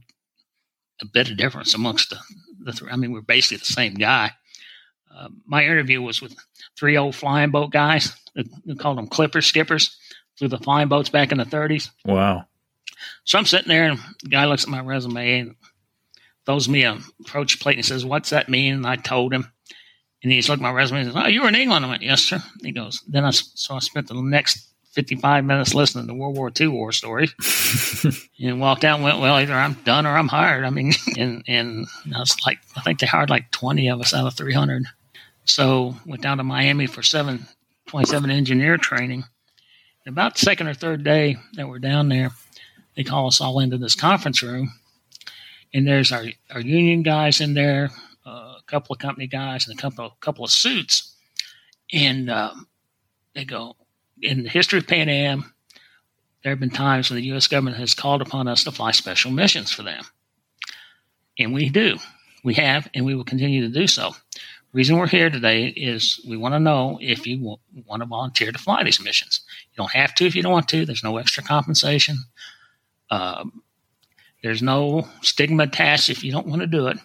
a bit of difference amongst the, the three. I mean, we're basically the same guy. Uh, my interview was with three old flying boat guys. They called them clipper skippers. Flew the flying boats back in the 30s. Wow. So I'm sitting there, and the guy looks at my resume and throws me a approach plate and says, "What's that mean?" And I told him, and he's looked at my resume and says, "Oh, you were in England." I went, "Yes, sir." He goes, "Then I so I spent the next 55 minutes listening to World War II war stories and walked out and went, well, either I'm done or I'm hired. I mean, and, and I was like, I think they hired like 20 of us out of 300. So went down to Miami for 727 engineer training. About the second or third day that we're down there, they call us all into this conference room. And there's our, our union guys in there, couple of company guys, and a couple, of, couple of suits. And um, they go, in the history of Pan Am, there have been times when the U.S. government has called upon us to fly special missions for them. And we do. We have, and we will continue to do so. reason we're here today is we want to know if you want to volunteer to fly these missions. You don't have to if you don't want to. There's no extra compensation. Um, there's no stigma attached if you don't want to do it.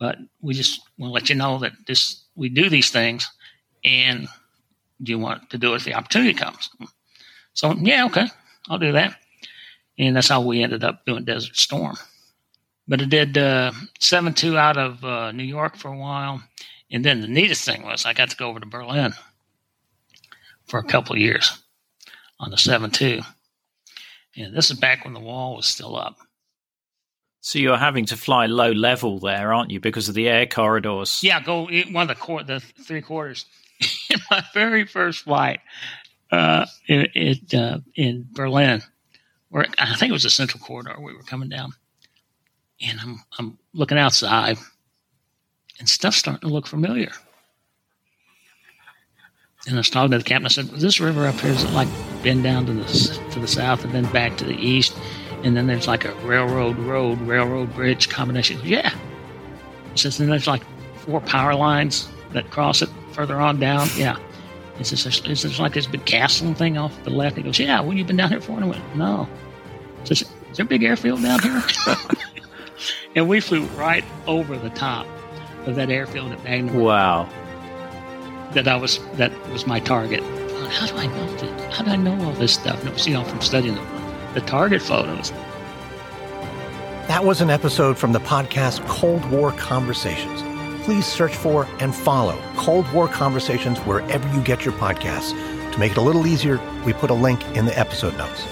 But we just want to let you know that this we do these things, and do you want to do it if the opportunity comes? So, yeah, okay, I'll do that. And that's how we ended up doing Desert Storm. But I did uh, 7 2 out of uh, New York for a while. And then the neatest thing was I got to go over to Berlin for a couple of years on the 7 2. And this is back when the wall was still up. So you're having to fly low level there, aren't you, because of the air corridors? Yeah, go one of the the three quarters. in my very first flight uh, it, uh, in Berlin, where I think it was the Central Corridor. We were coming down, and I'm I'm looking outside, and stuff's starting to look familiar. And I was talking to the captain. I said, "This river up here is it like bend down to the to the south and then back to the east, and then there's like a railroad road, railroad bridge combination." Yeah. He says, "And there's like four power lines that cross it further on down. Yeah. Is this, is this like this big castle thing off the left? He goes, Yeah, when you've been down here for? And I went, No. Says, Is there a big airfield down here? and we flew right over the top of that airfield at Magnum. Wow. That I was that was my target. How do I know this? How do I know all this stuff? And it was, you know, from studying the, the target photos. That was an episode from the podcast Cold War Conversations please search for and follow Cold War Conversations wherever you get your podcasts. To make it a little easier, we put a link in the episode notes.